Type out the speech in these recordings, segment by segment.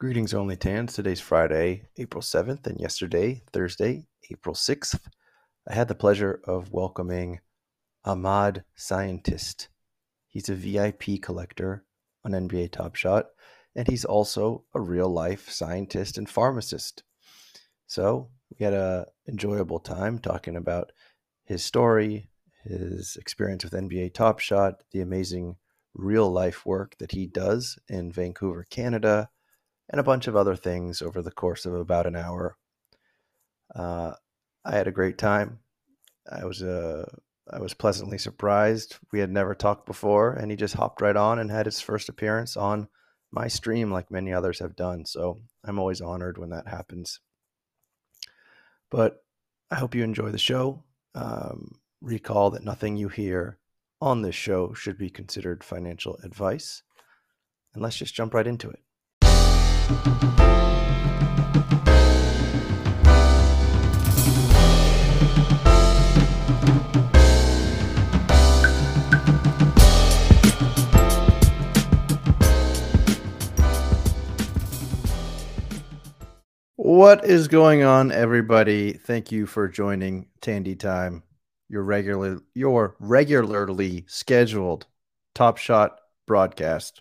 Greetings, Only Tans. Today's Friday, April 7th, and yesterday, Thursday, April 6th. I had the pleasure of welcoming Ahmad Scientist. He's a VIP collector on NBA Top Shot, and he's also a real life scientist and pharmacist. So we had a enjoyable time talking about his story, his experience with NBA Top Shot, the amazing real life work that he does in Vancouver, Canada, and a bunch of other things over the course of about an hour. Uh, I had a great time. I was uh, I was pleasantly surprised. We had never talked before, and he just hopped right on and had his first appearance on my stream, like many others have done. So I'm always honored when that happens. But I hope you enjoy the show. Um, recall that nothing you hear on this show should be considered financial advice. And let's just jump right into it. What is going on, everybody? Thank you for joining Tandy Time, your regular, your regularly scheduled Top Shot broadcast.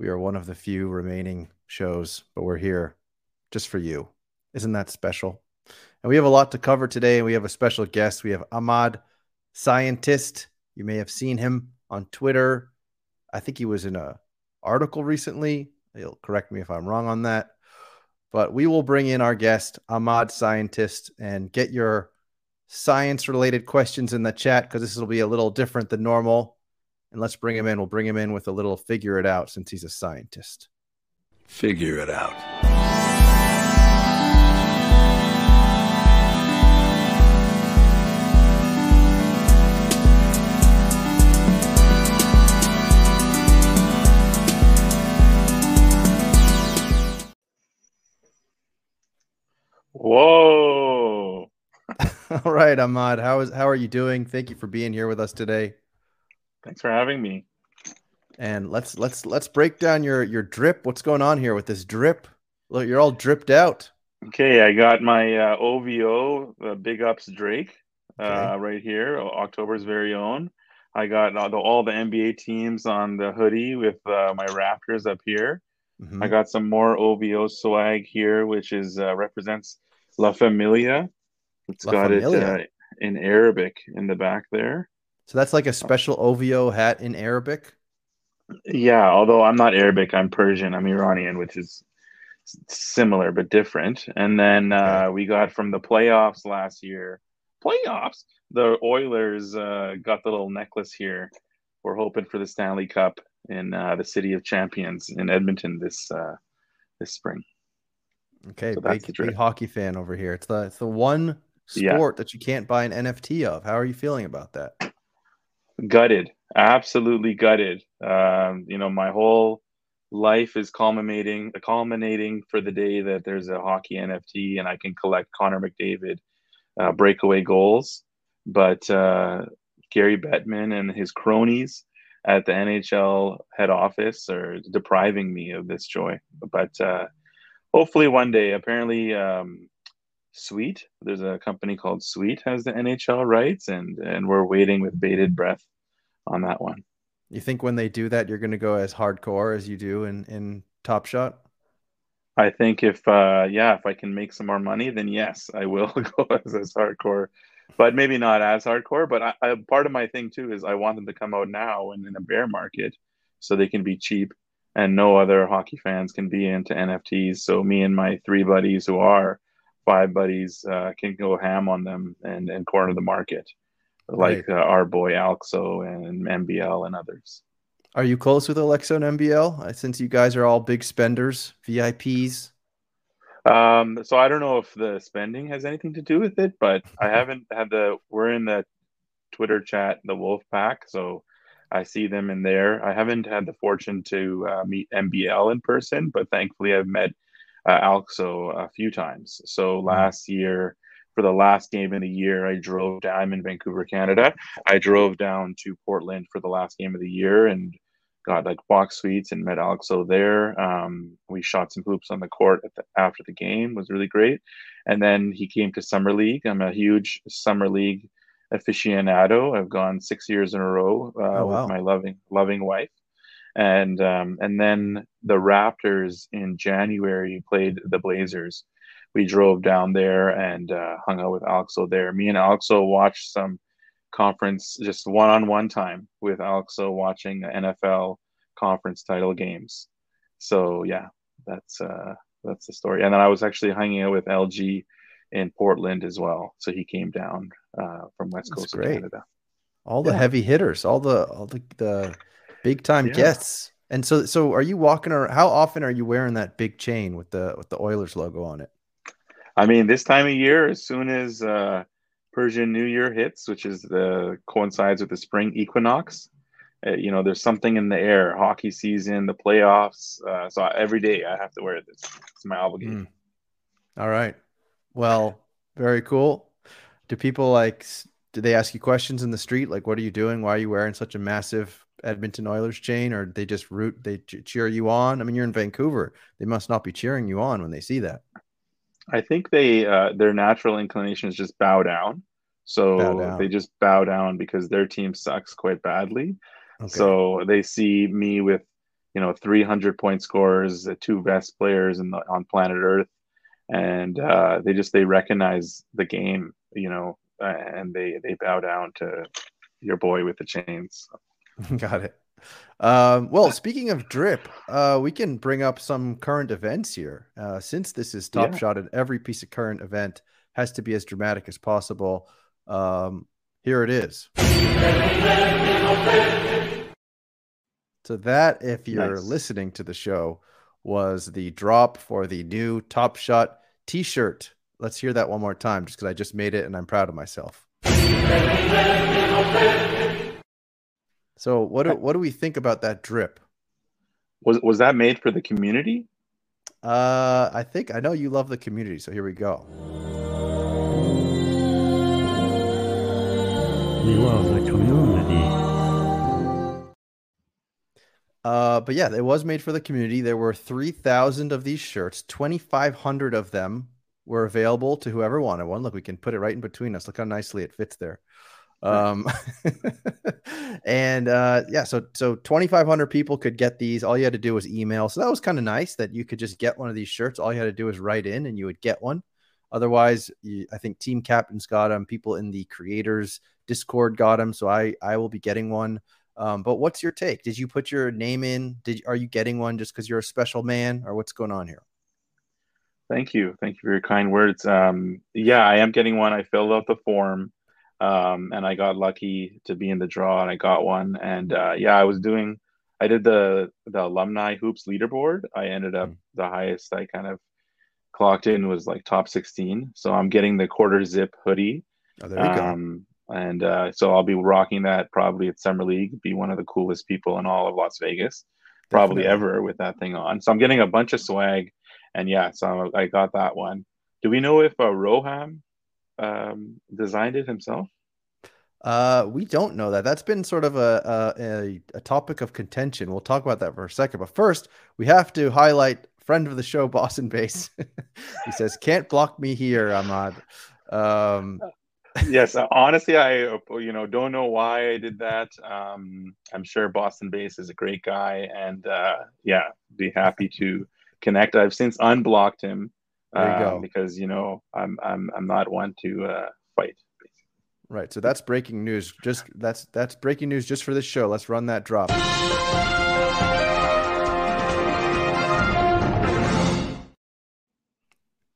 We are one of the few remaining shows, but we're here just for you. Isn't that special? And we have a lot to cover today. We have a special guest. We have Ahmad, scientist. You may have seen him on Twitter. I think he was in a article recently. He'll correct me if I'm wrong on that. But we will bring in our guest, Ahmad Scientist, and get your science related questions in the chat because this will be a little different than normal. And let's bring him in. We'll bring him in with a little figure it out since he's a scientist. Figure it out. Whoa. All right, Ahmad. How is how are you doing? Thank you for being here with us today. Thanks for having me. And let's let's let's break down your your drip. What's going on here with this drip? Look, you're all dripped out. Okay, I got my uh, OVO, uh, Big Ups Drake, uh, Okay. right here, October's very own. I got all the, all the NBA teams on the hoodie with uh, my Raptors up here. Mhm. I got some more OVO swag here, which is uh, represents La Familia. It's La got Familia. it uh, in Arabic in the back there. So that's like a special OVO hat in Arabic. Yeah, although I'm not Arabic, I'm Persian. I'm Iranian, which is similar but different. And then uh, we got from the playoffs last year. Playoffs. The Oilers uh, got the little necklace here. We're hoping for the Stanley Cup in uh, the City of Champions in Edmonton this uh, this spring. Okay, So big big hockey fan over here. It's the it's the one Yeah. sport that you can't buy an NFT of. How are you feeling about that? Gutted, absolutely gutted. Um, you know, my whole life is culminating culminating for the day that there's a hockey NFT and I can collect Connor McDavid uh, breakaway goals. But uh, Gary Bettman and his cronies at the NHL head office are depriving me of this joy. But uh, hopefully one day, apparently, um, Sweet, there's a company called Sweet has the NHL rights, and and we're waiting with bated breath on that one. You think when they do that, you're going to go as hardcore as you do in in Top Shot? I think if uh, yeah, if I can make some more money, then yes, I will go as, as hardcore, but maybe not as hardcore. But I, I, part of my thing too is I want them to come out now and in a bear market, so they can be cheap and no other hockey fans can be into NFTs. So me and my three buddies who are five buddies uh, can go ham on them and, and corner the market, like uh, our boy Alexo and MBL and others. Are you close with Alexo and MBL? Uh, Since you guys are all big spenders, VIPs. Um, so I don't know if the spending has anything to do with it, but I haven't had the. We're in the Twitter chat, the Wolf Pack, so I see them in there. I haven't had the fortune to uh, meet MBL in person, but thankfully I've met uh, Alexo a few times. So last year, for the last game of the year, I drove down. I'm in Vancouver, Canada. I drove down to Portland for the last game of the year and got like box suites and met Alexo there. Um, we we shot some hoops on the court the, after the game. Was really great. And then he came to summer league. I'm a huge summer league aficionado. I've gone six years in a row uh, oh, wow. with my loving loving wife. And um, and then the Raptors in January played the Blazers. We drove down there and uh, hung out with Alexo there. Me and Alexo watched some conference, just one on one time with Alexo watching the NFL conference title games. So yeah, that's uh, that's the story. And then I was actually hanging out with LG in Portland as well. So he came down uh, from West Coast of Canada. All the yeah. heavy hitters, all the all the, the big time yeah. guests. And so so are you walking or how often are you wearing that big chain with the with the Oilers logo on it? I mean, this time of year, as soon as uh, Persian New Year hits, which is the coincides with the spring equinox. Uh, you know, there's something in the air. Hockey season, the playoffs. Uh, so every day I have to wear this. It's my obligation. Mm. All right. Well, very cool. Do people like? Do they ask you questions in the street? Like, what are you doing? Why are you wearing such a massive Edmonton Oilers chain? Or they just root? They cheer you on? I mean, you're in Vancouver. They must not be cheering you on when they see that. I think they uh, their natural inclination is just bow down. So bow down. they just bow down because their team sucks quite badly. Okay. So they see me with you know 300 point scorers, the two best players in the, on planet Earth, and uh, they just they recognize the game, you know, and they they bow down to your boy with the chains. Got it. Um, well, speaking of drip, uh, we can bring up some current events here. Uh, since this is Top yeah. Shot, and every piece of current event has to be as dramatic as possible. Um, here it is. So that, if you're nice. listening to the show, was the drop for the new Top Shot T-shirt. Let's hear that one more time, just because I just made it and I'm proud of myself. So what do, what do we think about that drip? Was was that made for the community? Uh, I think I know you love the community, so here we go. We love the community. Uh, but yeah, it was made for the community. There were 3,000 of these shirts. 2,500 of them were available to whoever wanted one. Look, we can put it right in between us. Look how nicely it fits there. Um, and uh, yeah, so so 2,500 people could get these. All you had to do was email. So that was kind of nice that you could just get one of these shirts. All you had to do was write in, and you would get one. Otherwise, you, I think team captains got them. People in the creators Discord got them. So I I will be getting one. Um, but what's your take? Did you put your name in? Did are you getting one just because you're a special man, or what's going on here? Thank you, thank you for your kind words. Um, yeah, I am getting one. I filled out the form um, and I got lucky to be in the draw, and I got one. And uh, yeah, I was doing, I did the the alumni hoops leaderboard. I ended up mm. the highest I kind of clocked in was like top 16. So I'm getting the quarter zip hoodie. Oh, there you um, go. And uh, so I'll be rocking that probably at Summer League. Be one of the coolest people in all of Las Vegas, probably Definitely. ever with that thing on. So I'm getting a bunch of swag, and yeah, so I got that one. Do we know if uh, Roham um, designed it himself? Uh, we don't know that. That's been sort of a, a, a topic of contention. We'll talk about that for a second. But first, we have to highlight friend of the show, Boston Base. he says, "Can't block me here, Ahmad." Um, yes, uh, honestly, I you know don't know why I did that. Um, I'm sure Boston Base is a great guy, and uh, yeah, be happy to connect. I've since unblocked him uh, because you know I'm I'm I'm not one to uh, fight. Right. So that's breaking news. Just that's that's breaking news just for this show. Let's run that drop.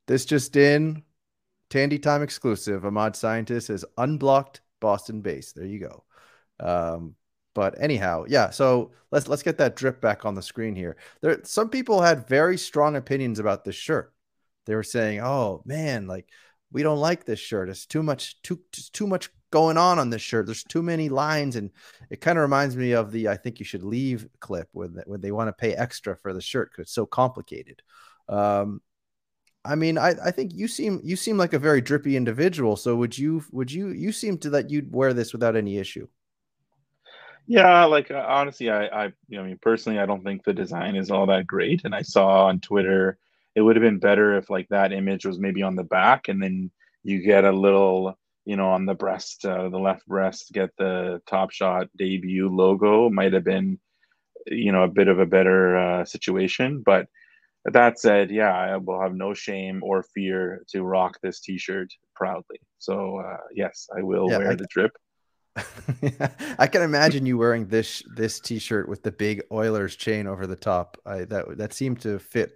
This just in, Tandy Time exclusive. Ahmad Scientist has unblocked Boston base. There you go. Um, but anyhow, yeah. So let's let's get that drip back on the screen here. There, some people had very strong opinions about this shirt they were saying, "Oh man, like we don't like this shirt. It's too much, too too much going on on this shirt. There's too many lines, and it kind of reminds me of the "I think you should leave" clip when when they want to pay extra for the shirt because it's so complicated. Um, I mean, I, I think you seem you seem like a very drippy individual. So would you would you you seem to that you'd wear this without any issue? Yeah, like uh, honestly, I, I, you know, I mean, personally, I don't think the design is all that great. And I saw on Twitter, it would have been better if like that image was maybe on the back, and then you get a little, you know, on the breast, uh, the left breast, get the Top Shot debut logo. Might have been, you know, a bit of a better uh, situation. But that said, yeah, I will have no shame or fear to rock this T-shirt proudly. So uh, yes, I will Yeah, wear I- the drip. I can imagine you wearing this this t-shirt with the big Oilers chain over the top. I that that seemed to fit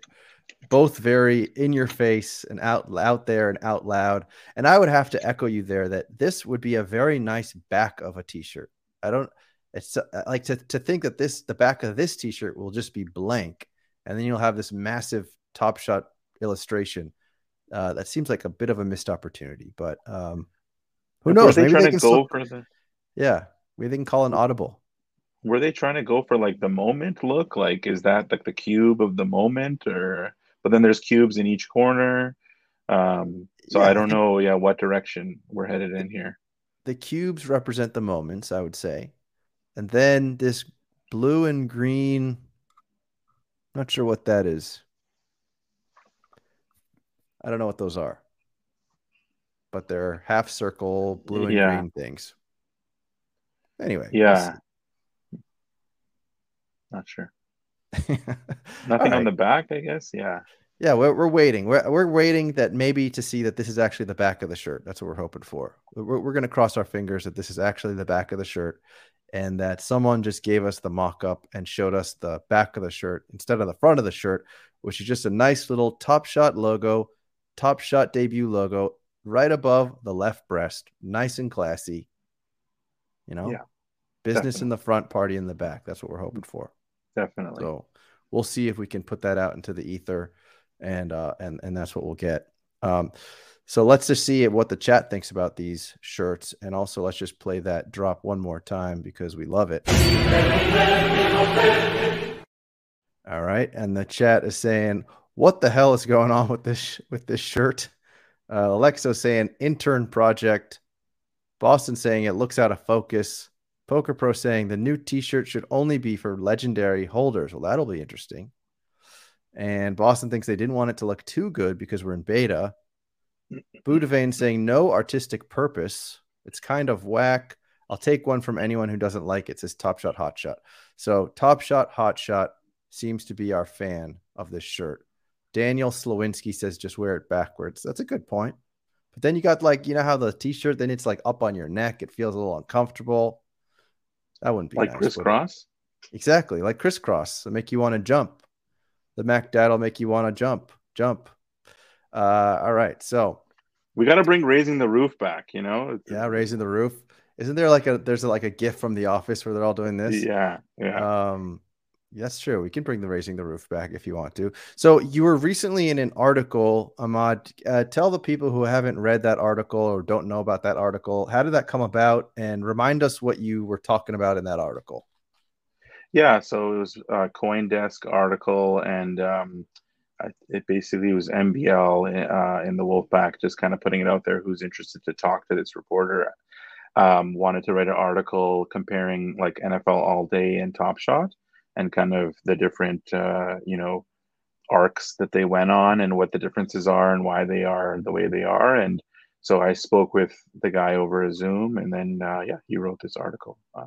both very in your face and out out there and out loud. And I would have to echo you there that this would be a very nice back of a t-shirt. I don't it's uh, like to to think that this the back of this t-shirt will just be blank and then you'll have this massive top shot illustration. Uh, that seems like a bit of a missed opportunity, but um, who knows? Maybe they can go still, for the? yeah, maybe they can call an audible. Were they trying to go for like the moment look? Like, is that like the cube of the moment, or? But then there's cubes in each corner. Um, so Yeah, I don't know. Yeah, what direction we're headed in here? the cubes represent the moments, I would say. And then this blue and green, not sure what that is. I don't know what those are. But they're half circle blue and Yeah. green things. Anyway. Yeah, not sure. Nothing All on the back, I guess. Yeah. Yeah, we're, we're waiting. We're, we're waiting that maybe to see that this is actually the back of the shirt. That's what we're hoping for. We're, we're going to cross our fingers that this is actually the back of the shirt and that someone just gave us the mock up and showed us the back of the shirt instead of the front of the shirt, which is just a nice little Top Shot logo, Top Shot debut logo right above the left breast. Nice and classy. You know, Yeah, business in the front, party in the back. That's what we're hoping for. Definitely. So we'll see if we can put that out into the ether, and uh, and and that's what we'll get. Um, so let's just see what the chat thinks about these shirts, and also let's just play that drop one more time because we love it. All right, and the chat is saying, "What the hell is going on with this with this shirt?" Uh, Alexo saying, "Intern project." Boston saying, "It looks out of focus." Poker Pro saying the new T-shirt should only be for legendary holders. Well, that'll be interesting. And Boston thinks they didn't want it to look too good because we're in beta. Budavane saying no artistic purpose. It's kind of whack. I'll take one from anyone who doesn't like it. Says Top Shot Hot Shot. So Top Shot Hot Shot seems to be our fan of this shirt. Daniel Slowinski says just wear it backwards. That's a good point. But then you got like you know how the T-shirt then it's like up on your neck. It feels a little uncomfortable. That wouldn't be like nice, Kris Kross. Exactly, like Kris Kross. They make you want to jump. The Mac Dad will make you want to jump, jump. Uh, all right, so We got to bring raising the roof back. You know. yeah, raising the roof. Isn't there like a there's like a gif from The Office where they're all doing this? Yeah. Yeah. Um, that's true. We can bring the raising the roof back if you want to. So you were recently in an article, Ahmad. Uh, tell the people who haven't read that article or don't know about that article, how did that come about, and remind us what you were talking about in that article. Yeah, so it was a CoinDesk article, and um, it basically was MBL uh, in the Wolfpack, just kind of putting it out there. Who's interested to talk to this reporter? Um, wanted to write an article comparing like NFL All Day and Top Shot, and kind of the different uh, you know arcs that they went on, and what the differences are, and why they are the way they are. And so I spoke with the guy over a Zoom, and then uh, yeah, he wrote this article. Uh,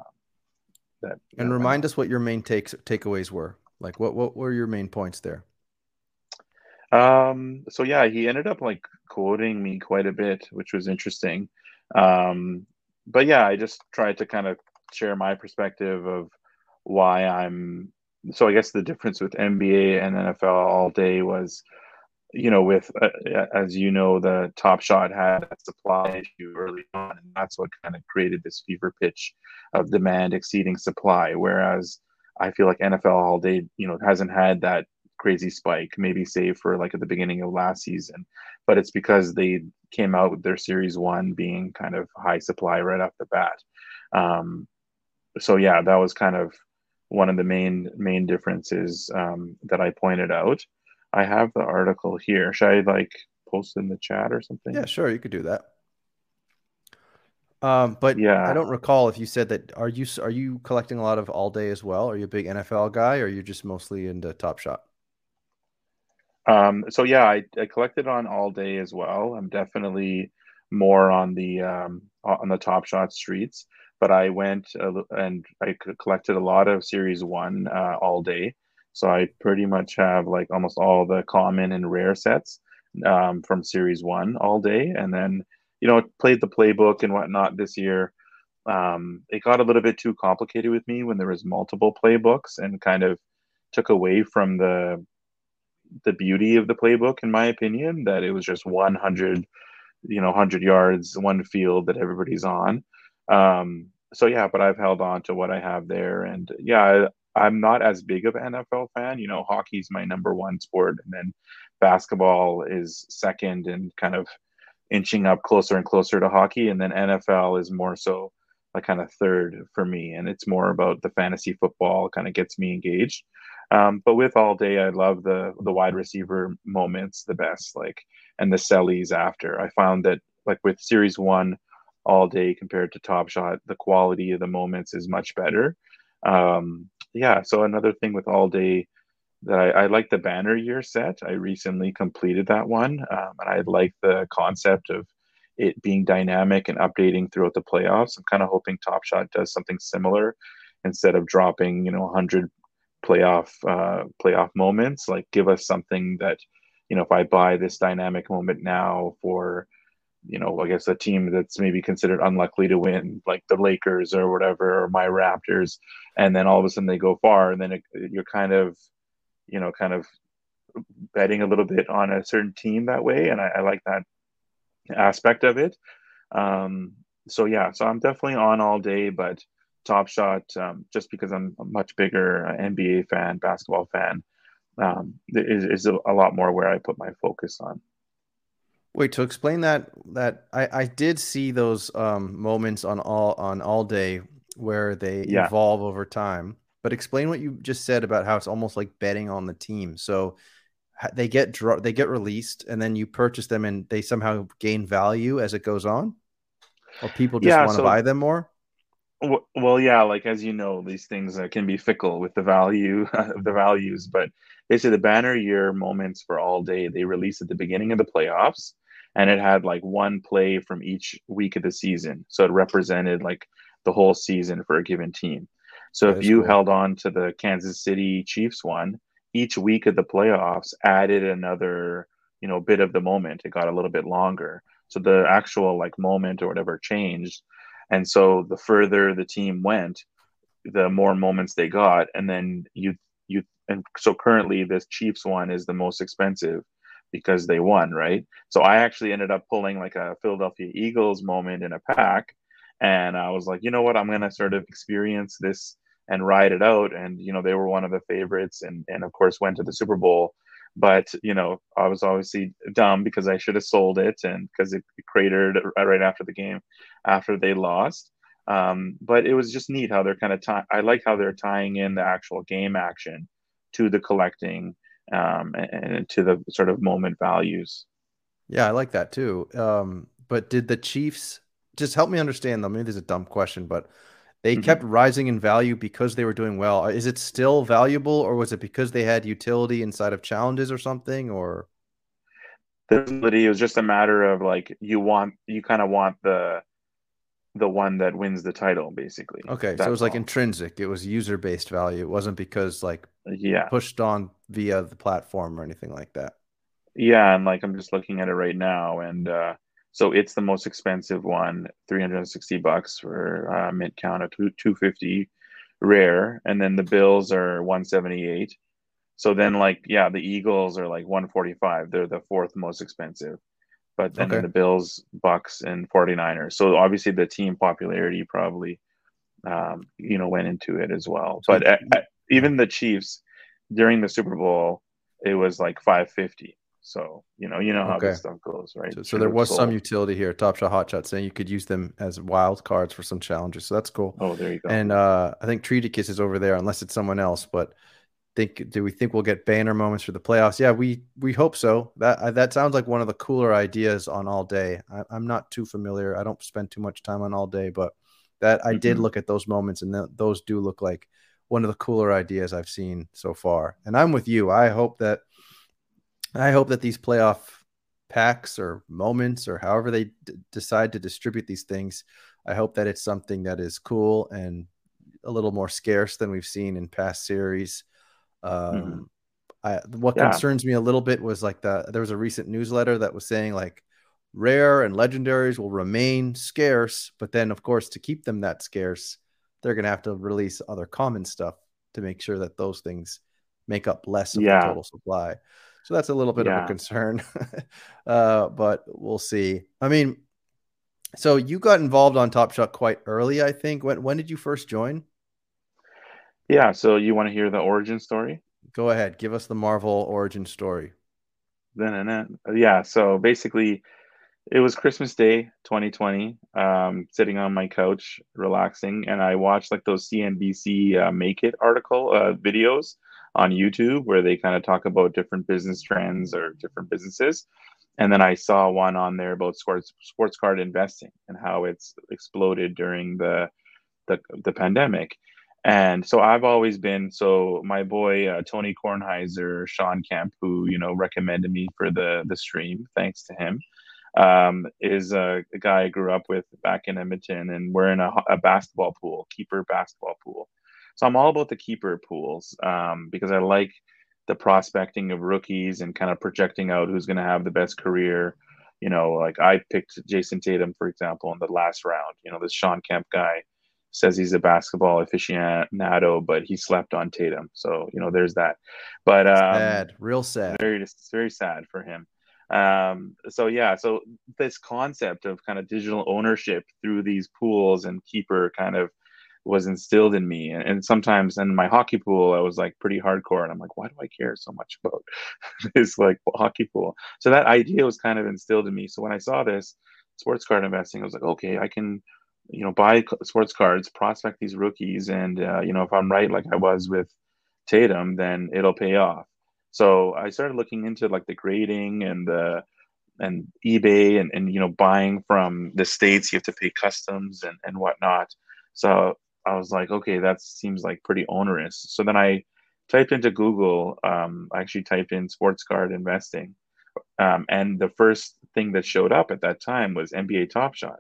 that And remind us what your main takes takeaways were. Like what what were your main points there? Um, so yeah, he ended up like quoting me quite a bit, which was interesting. Um, but yeah, I just tried to kind of share my perspective of why I'm so I guess the difference with NBA and NFL all day was, you know, with uh, as you know, the Top Shot had a supply issue early on, and that's what kind of created this fever pitch of demand exceeding supply. Whereas I feel like NFL all day, you know, hasn't had that crazy spike, maybe save for like at the beginning of last season. But it's because they came out with their series one being kind of high supply right off the bat. Um, so yeah, that was kind of one of the main main differences um, that I pointed out. I have the article here. Should I like post in the chat or something? Yeah, sure, you could do that. Um, but yeah, I don't recall if you said that. Are you are you collecting a lot of all day as well? Are you a big NFL guy, or are you just mostly into Top Shot? Um, so yeah, I, I collected on all day as well. I'm definitely more on the um, on the Top Shot streets, but I went uh, and I collected a lot of Series One uh, all day. So I pretty much have like almost all the common and rare sets um, from Series One all day, and then you know, played the playbook and whatnot this year. Um, it got a little bit too complicated with me when there was multiple playbooks and kind of took away from the the beauty of the playbook, in my opinion. That it was just 100, you know, 100 yards, one field that everybody's on. Um, so yeah, but I've held on to what I have there, and yeah, I, I'm not as big of an NFL fan. You know, hockey's my number one sport, and then basketball is second, and kind of inching up closer and closer to hockey, and then NFL is more so a kind of third for me, and it's more about the fantasy football kind of gets me engaged. Um, but with all day, I love the the wide receiver moments the best, like and the sellies after. I found that like with Series One, all day compared to Top Shot, the quality of the moments is much better. Um, yeah, so another thing with all day that I, I, like the banner year set. I recently completed that one, um, and I like the concept of it being dynamic and updating throughout the playoffs. I'm kind of hoping Top Shot does something similar instead of dropping, you know, 100 playoff uh, playoff moments. Like, give us something that, you know, if I buy this dynamic moment now for, you know, I guess a team that's maybe considered unlikely to win, like the Lakers or whatever, or my Raptors, and then all of a sudden they go far, and then it, you're kind of you know, kind of betting a little bit on a certain team that way, and I, I like that aspect of it. Um, so yeah, so I'm definitely on all day, but Top Shot, um, just because I'm a much bigger NBA fan, basketball fan, um, is, is a lot more where I put my focus on. Wait, to explain that that I, I did see those um, moments on all on all day where they yeah. evolve over time. But explain what you just said about how it's almost like betting on the team. So they get dro- they get released, and then you purchase them, and they somehow gain value as it goes on, or people just yeah, want to so, buy them more. Well, yeah, like as you know, these things uh, can be fickle with the value of the values. But basically, the banner year moments for all day they release at the beginning of the playoffs, and it had like one play from each week of the season, so it represented like the whole season for a given team. So that if you cool. held on to the Kansas City Chiefs one, each week of the playoffs added another, you know, bit of the moment. It got a little bit longer. So the actual like moment or whatever changed. And so the further the team went, the more moments they got. And then you you and so currently this Chiefs one is the most expensive because they won, right? So I actually ended up pulling like a Philadelphia Eagles moment in a pack and I was like, you know what, I'm gonna sort of experience this and ride it out. And you know, they were one of the favorites, and and of course went to the Super Bowl. But you know, I was obviously dumb because I should have sold it, and because it cratered right after the game, after they lost. Um, but it was just neat how they're kind of tie- I like how they're tying in the actual game action to the collecting um, and, and to the sort of moment values. Yeah, I like that too. Um, but did the Chiefs just help me understand though. Maybe there's a dumb question, but they mm-hmm. kept rising in value because they were doing well. Is it still valuable, or was it because they had utility inside of challenges or something? Or the ability was just a matter of like you want you kind of want the the one that wins the title basically okay That's so it was like all. intrinsic it was user based value it wasn't because like yeah pushed on via the platform or anything like that yeah and like i'm just looking at it right now and uh so it's the most expensive one, 360 bucks for uh, mint count of 250 rare. And then the Bills are 178. So then like, yeah, the Eagles are like 145. They're the fourth most expensive. But then okay. the Bills, Bucks, and 49ers. So obviously the team popularity probably, um, you know, went into it as well. But at, at, even the Chiefs during the Super Bowl, it was like 550. So you know, you know how okay. this stuff goes, right? So, so there was some utility here. Top Shot Hot Shot saying you could use them as wild cards for some challenges. So that's cool. Oh, there you go. And uh, I think Treaty Kiss is over there, unless it's someone else. But think do we think we'll get banner moments for the playoffs? Yeah, we we hope so. That that sounds like one of the cooler ideas on all day. I, am not too familiar. I don't spend too much time on all day, but that I mm-hmm. did look at those moments, and th- those do look like one of the cooler ideas I've seen so far. And I'm with you. I hope that I hope that these playoff packs or moments or however they d- decide to distribute these things, I hope that it's something that is cool and a little more scarce than we've seen in past series. Um, mm-hmm. I, what yeah. concerns me a little bit was like the there was a recent newsletter that was saying like rare and legendaries will remain scarce, but then of course to keep them that scarce, they're gonna have to release other common stuff to make sure that those things make up less of yeah. the total supply. So that's a little bit yeah. of a concern, uh, but we'll see. I mean, so you got involved on Top Shot quite early, I think. When when did you first join? Yeah, so you want to hear the origin story? Go ahead, give us the Marvel origin story. Then yeah, so basically, it was Christmas Day, 2020. Um, sitting on my couch, relaxing, and I watched like those CNBC uh, Make It article uh, videos on YouTube where they kind of talk about different business trends or different businesses. And then I saw one on there about sports sports card investing and how it's exploded during the the, the pandemic. And so I've always been so my boy uh, Tony Kornheiser, Sean Kemp, who you know recommended me for the the stream, thanks to him, um, is a, a, guy I grew up with back in Edmonton, and we're in a, a basketball pool, keeper basketball pool. So I'm all about the keeper pools um, because I like the prospecting of rookies and kind of projecting out who's going to have the best career. You know, like I picked Jayson Tatum, for example, in the last round. You know, this Sean Kemp guy says he's a basketball aficionado, but he slept on Tatum. So, you know, there's that. But um, sad, real sad. Very, very sad for him. Um, so yeah, so this concept of kind of digital ownership through these pools and keeper kind of was instilled in me. And, and, sometimes in my hockey pool, I was like pretty hardcore, and I'm like, why do I care so much about this like hockey pool? So that idea was kind of instilled in me. So when I saw this sports card investing, I was like, okay, I can, you know, buy sports cards, prospect these rookies, and uh, you know, if I'm right, like I was with Tatum, then it'll pay off. So I started looking into like the grading and the and eBay and, and you know buying from the states you have to pay customs and, and whatnot so I was like, okay, that seems like pretty onerous. So then I typed into Google, um, I actually typed in sports card investing. Um, and the first thing that showed up at that time was NBA Top Shot.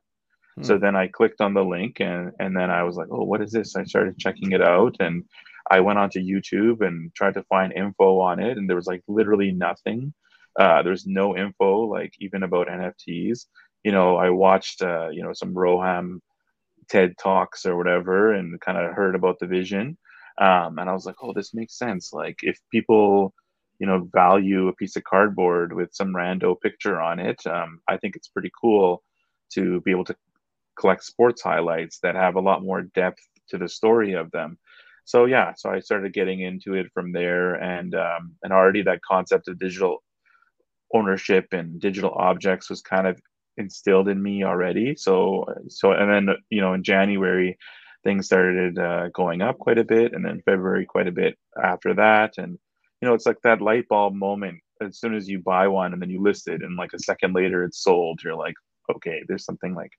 Hmm. So then I clicked on the link and, and then I was like, oh, what is this? I started checking it out and I went onto YouTube and tried to find info on it. And there was like literally nothing. Uh, there's no info, like even about NFTs. You know, I watched, uh, you know, some Roham TED Talks or whatever and kind of heard about the vision. Um, and I was like, oh, this makes sense. Like if people, you know, value a piece of cardboard with some rando picture on it, um, I think it's pretty cool to be able to collect sports highlights that have a lot more depth to the story of them. So yeah, so I started getting into it from there, and um, and already that concept of digital ownership and digital objects was kind of instilled in me already. So so and then you know in January things started uh, going up quite a bit, and then February quite a bit after that, and you know it's like that light bulb moment as soon as you buy one and then you list it, and like a second later it's sold. You're like, okay, there's something like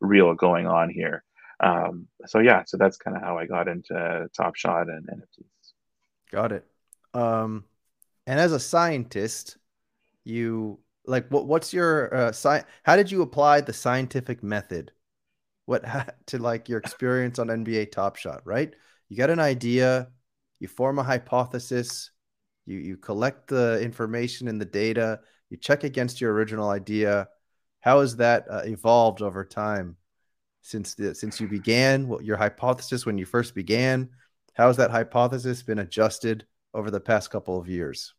real going on here. Um, so yeah, so that's kind of how I got into Top Shot and NFTs. Got it. Um, and as a scientist, you like what what's your uh sci- how did you apply the scientific method what to like your experience on NBA Top Shot, right? You got an idea, you form a hypothesis, you you collect the information and the data, you check against your original idea. How has that uh, evolved over time since the, since you began? What your hypothesis when you first began? How has that hypothesis been adjusted over the past couple of years?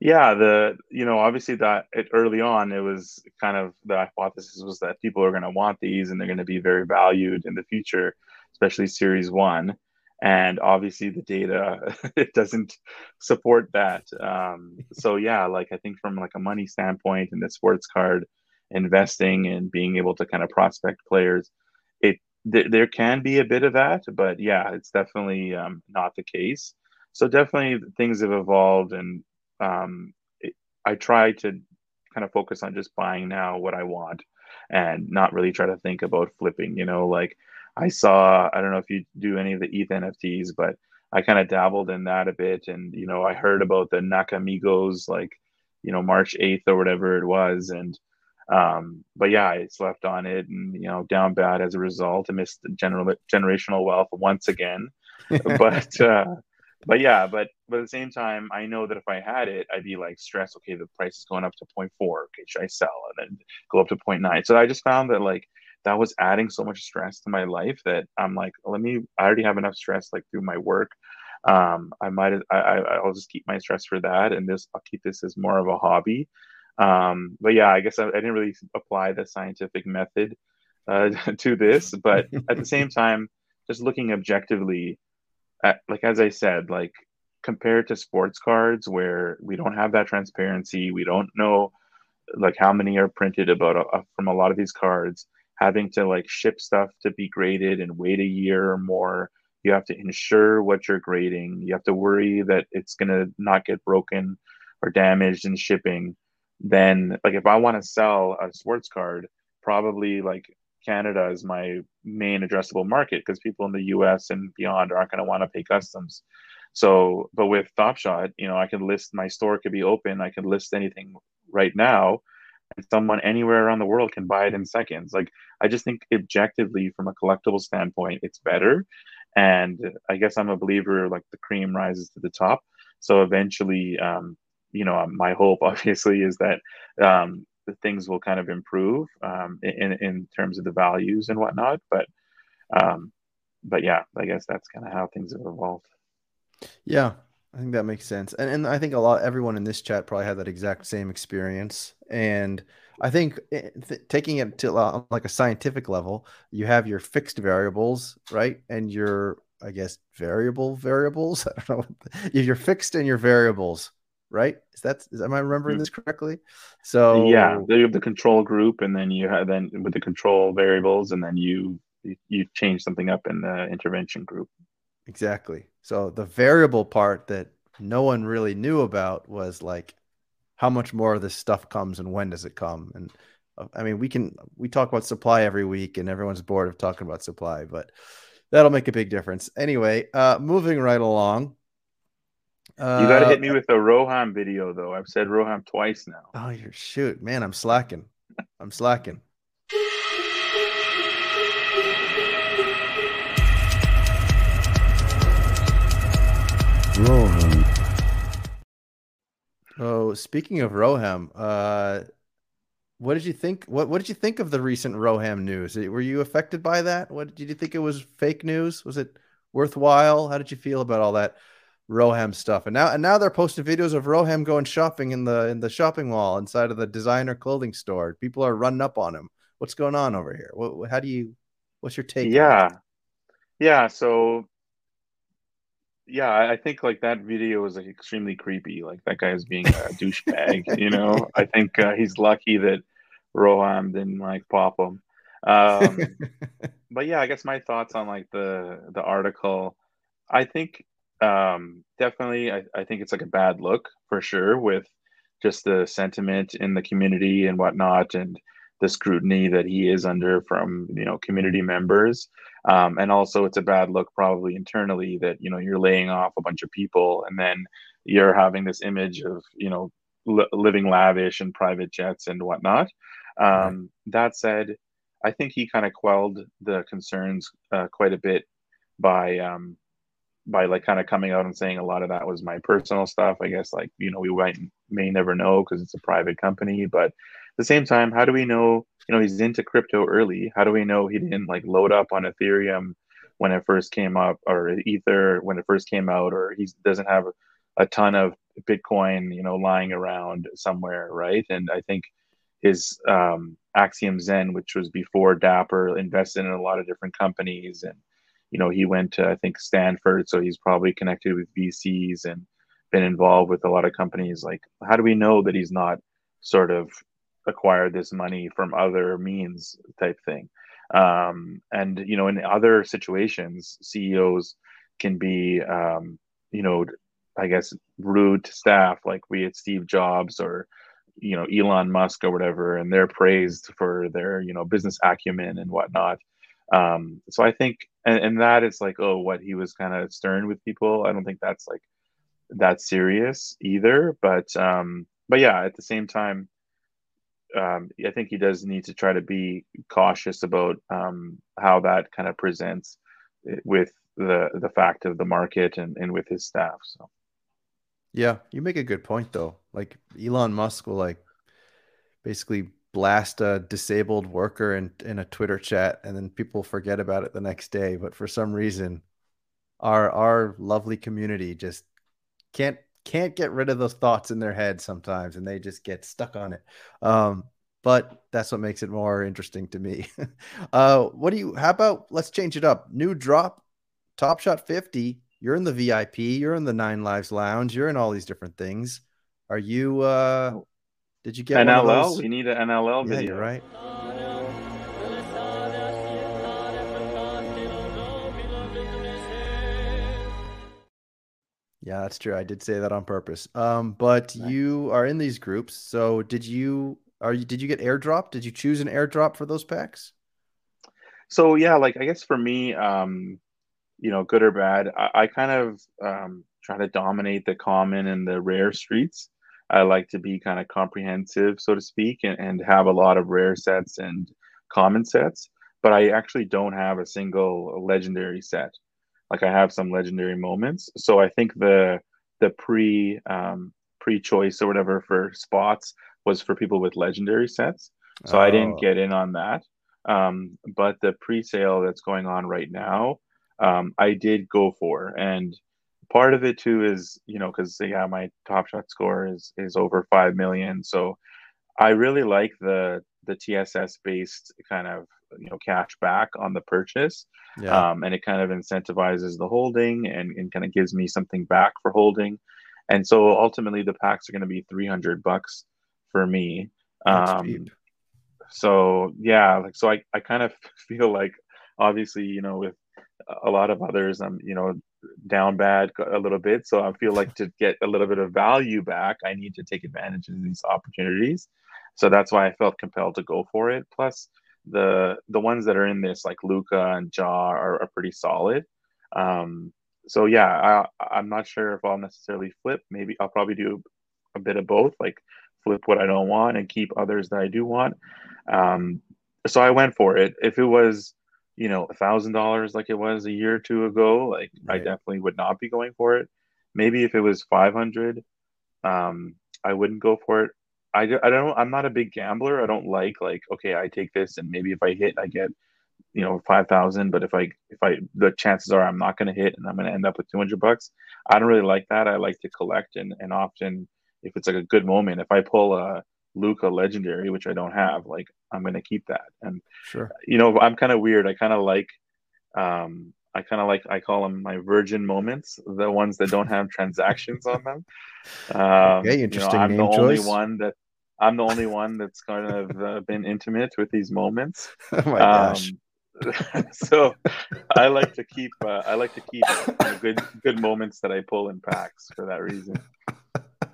yeah the you know obviously that it, early on it was kind of the hypothesis was that people are going to want these and they're going to be very valued in the future especially series one and obviously the data it doesn't support that um, so yeah like i think from like a money standpoint and the sports card investing and being able to kind of prospect players it th- there can be a bit of that but yeah it's definitely um, not the case so definitely things have evolved, and um, it, I try to kind of focus on just buying now what I want, and not really try to think about flipping. You know, like I saw, I don't know if you do any of the ETH NFTs, but I kind of dabbled in that a bit, and you know, I heard about the Nakamigos like, you know, March eighth or whatever it was, and um, but yeah, I slept on it, and you know, down bad as a result. I missed general generational wealth once again, but uh, but yeah, but but at the same time, I know that if I had it, I'd be like stressed. Okay, the price is going up to 0.4. Okay, should I sell and then go up to 0.9? So I just found that like that was adding so much stress to my life that I'm like, let me. I already have enough stress like through my work. Um, I might. I, I I'll just keep my stress for that, and this I'll keep this as more of a hobby. Um, but yeah, I guess I, I didn't really apply the scientific method uh, to this, but at the same time, just looking objectively, at, like as I said, like compared to sports cards where we don't have that transparency, we don't know like how many are printed about uh, from a lot of these cards having to like ship stuff to be graded and wait a year or more. You have to ensure what you're grading. You have to worry that it's going to not get broken or damaged in shipping. Then like if i want to sell a sports card probably like canada is my main addressable market because people in the us and beyond aren't going to want to pay customs. So but with top shot you know i can list my store could be open. I can list anything right now and someone anywhere around the world can buy it in seconds. Like i just think objectively from a collectible standpoint it's better. And i guess i'm a believer like the cream rises to the top. So eventually um, you know my hope obviously is that um, the things will kind of improve um, in in terms of the values and whatnot. But um, but yeah i guess that's kind of how things have evolved. Yeah I think that makes sense. And and I think a lot everyone in this chat probably had that exact same experience. And I think eh, th- taking it to uh, like a scientific level, you have your fixed variables, right? And your I guess variable variables. I don't know. Your fixed and your variables, right? Is that is am I remembering mm. this correctly? So yeah, you have the control group, and then you have then with the control variables, and then you you change something up in the intervention group. Exactly. So the variable part that no one really knew about was like how much more of this stuff comes and when does it come? And uh, I mean, we can we talk about supply every week and everyone's bored of talking about supply, but that'll make a big difference. Anyway, uh moving right along. Uh, you got to hit me with a Roham video though. I've said Roham twice now. Oh, you're shoot, man, I'm slacking. I'm slacking. Oh, speaking of Roham, uh, what did you think? What What did you think of the recent Roham news? Were you affected by that? What did you think it was fake news? Was it worthwhile? How did you feel about all that Roham stuff? And now, and now they're posting videos of Roham going shopping in the in the shopping mall inside of the designer clothing store. People are running up on him. What's going on over here? What, how do you? What's your take? Yeah, yeah. So yeah, I think like that video was like extremely creepy. Like that guy is being a douchebag. you know, I think uh, he's lucky that Roham didn't like pop him. Um, but yeah, I guess my thoughts on like the the article. I think um, definitely, I, I think it's like a bad look for sure with just the sentiment in the community and whatnot, and the scrutiny that he is under from you know community members um, and also it's a bad look probably internally that you know you're laying off a bunch of people and then you're having this image of you know li- living lavish and private jets and whatnot. Um, that said i think he kind of quelled the concerns uh, quite a bit by um, by like kind of coming out and saying a lot of that was my personal stuff. I guess like you know we might may never know because it's a private company but the same time, how do we know, you know, he's into crypto early? How do we know he didn't like load up on Ethereum when it first came up or Ether when it first came out, or he doesn't have a ton of Bitcoin, you know, lying around somewhere, right? And I think his um, Axiom Zen, which was before Dapper, invested in a lot of different companies, and you know, he went to I think Stanford, so he's probably connected with VCs and been involved with a lot of companies. Like, how do we know that he's not sort of acquired this money from other means type thing um, and you know in other situations ceos can be um, you know I guess, rude to staff, like we had Steve Jobs or you know Elon Musk or whatever, and they're praised for their you know business acumen and whatnot. Um, so I think, and, and that is like, oh, what he was kind of stern with people. I don't think that's like that serious either. But um, but yeah, at the same time, um, I think he does need to try to be cautious about um, how that kind of presents with the the fact of the market and, and with his staff. So yeah, you make a good point though. Like Elon Musk will like basically blast a disabled worker in, in a Twitter chat and then people forget about it the next day. But for some reason, our our lovely community just can't can't get rid of those thoughts in their head sometimes and they just get stuck on it. Um, but that's what makes it more interesting to me. uh, what do you how about let's change it up. New drop, Top Shot 50. You're in the VIP, you're in the Nine Lives Lounge, you're in all these different things. Are you uh did you get NLL? We need an NLL yeah, video. Right. Yeah, that's true. I did say that on purpose. Um, but nice. you are in these groups. So did you are you did you get airdrop? Did you choose an airdrop for those packs? So yeah, like I guess for me, um, you know, good or bad, I, I kind of um, try to dominate the common and the rare streets. I like to be kind of comprehensive, so to speak, and, and have a lot of rare sets and common sets. But I actually don't have a single legendary set like I have some legendary moments. So I think the the pre um, pre choice or whatever for spots was for people with legendary sets. So oh. I didn't oh. get in on that. Um, but the pre sale that's going on right now, um, I did go for, and part of it too is you know because yeah my top shot score is is over five million so i really like the the tss based kind of you know cash back on the purchase. Yeah. um, and it kind of incentivizes the holding and, and kind of gives me something back for holding. And so ultimately the packs are going to be 300 bucks for me. Um, so yeah like so I, I kind of feel like obviously you know with a lot of others i'm you know down bad a little bit. So i feel like to get a little bit of value back i need to take advantage of these opportunities. So that's why i felt compelled to go for it. Plus the the ones that are in this like Luka and Ja are, are pretty solid. Um, so yeah, I, I'm not sure if I'll necessarily flip. Maybe I'll probably do a bit of both, like flip what I don't want and keep others that I do want. Um, so I went for it. If it was, you know, a thousand dollars like it was a year or two ago, like right. I definitely would not be going for it. Maybe if it was five hundred, um, I wouldn't go for it. I, I don't I'm not a big gambler. I don't like like okay, I take this and maybe if I hit I get you know 5000 but if I if I the chances are I'm not going to hit and I'm going to end up with 200 bucks. I don't really like that. I like to collect and and often if it's like a good moment, if I pull a Luka legendary, which I don't have, like I'm going to keep that. And sure. You know, I'm kind of weird. I kind of like um I kind of like I call them my virgin moments, the ones that don't have transactions on them. Um, okay, interesting. You know, I'm the choice. only one that I'm the only one that's kind of uh, been intimate with these moments. Oh my gosh. Um, so I like to keep uh, I like to keep uh, good good moments that I pull in packs for that reason.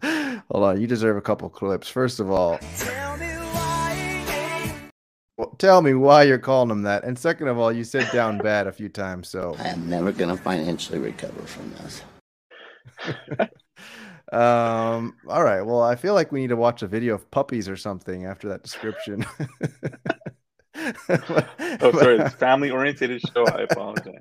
Hold on, you deserve a couple clips. First of all, tell me why, well, tell me why you're calling them that, and second of all, you said down bad a few times. So I am never going to financially recover from this. Um, all right. Well, I feel like we need to watch a video of puppies or something after that description. oh, sorry. It's family oriented show. I apologize.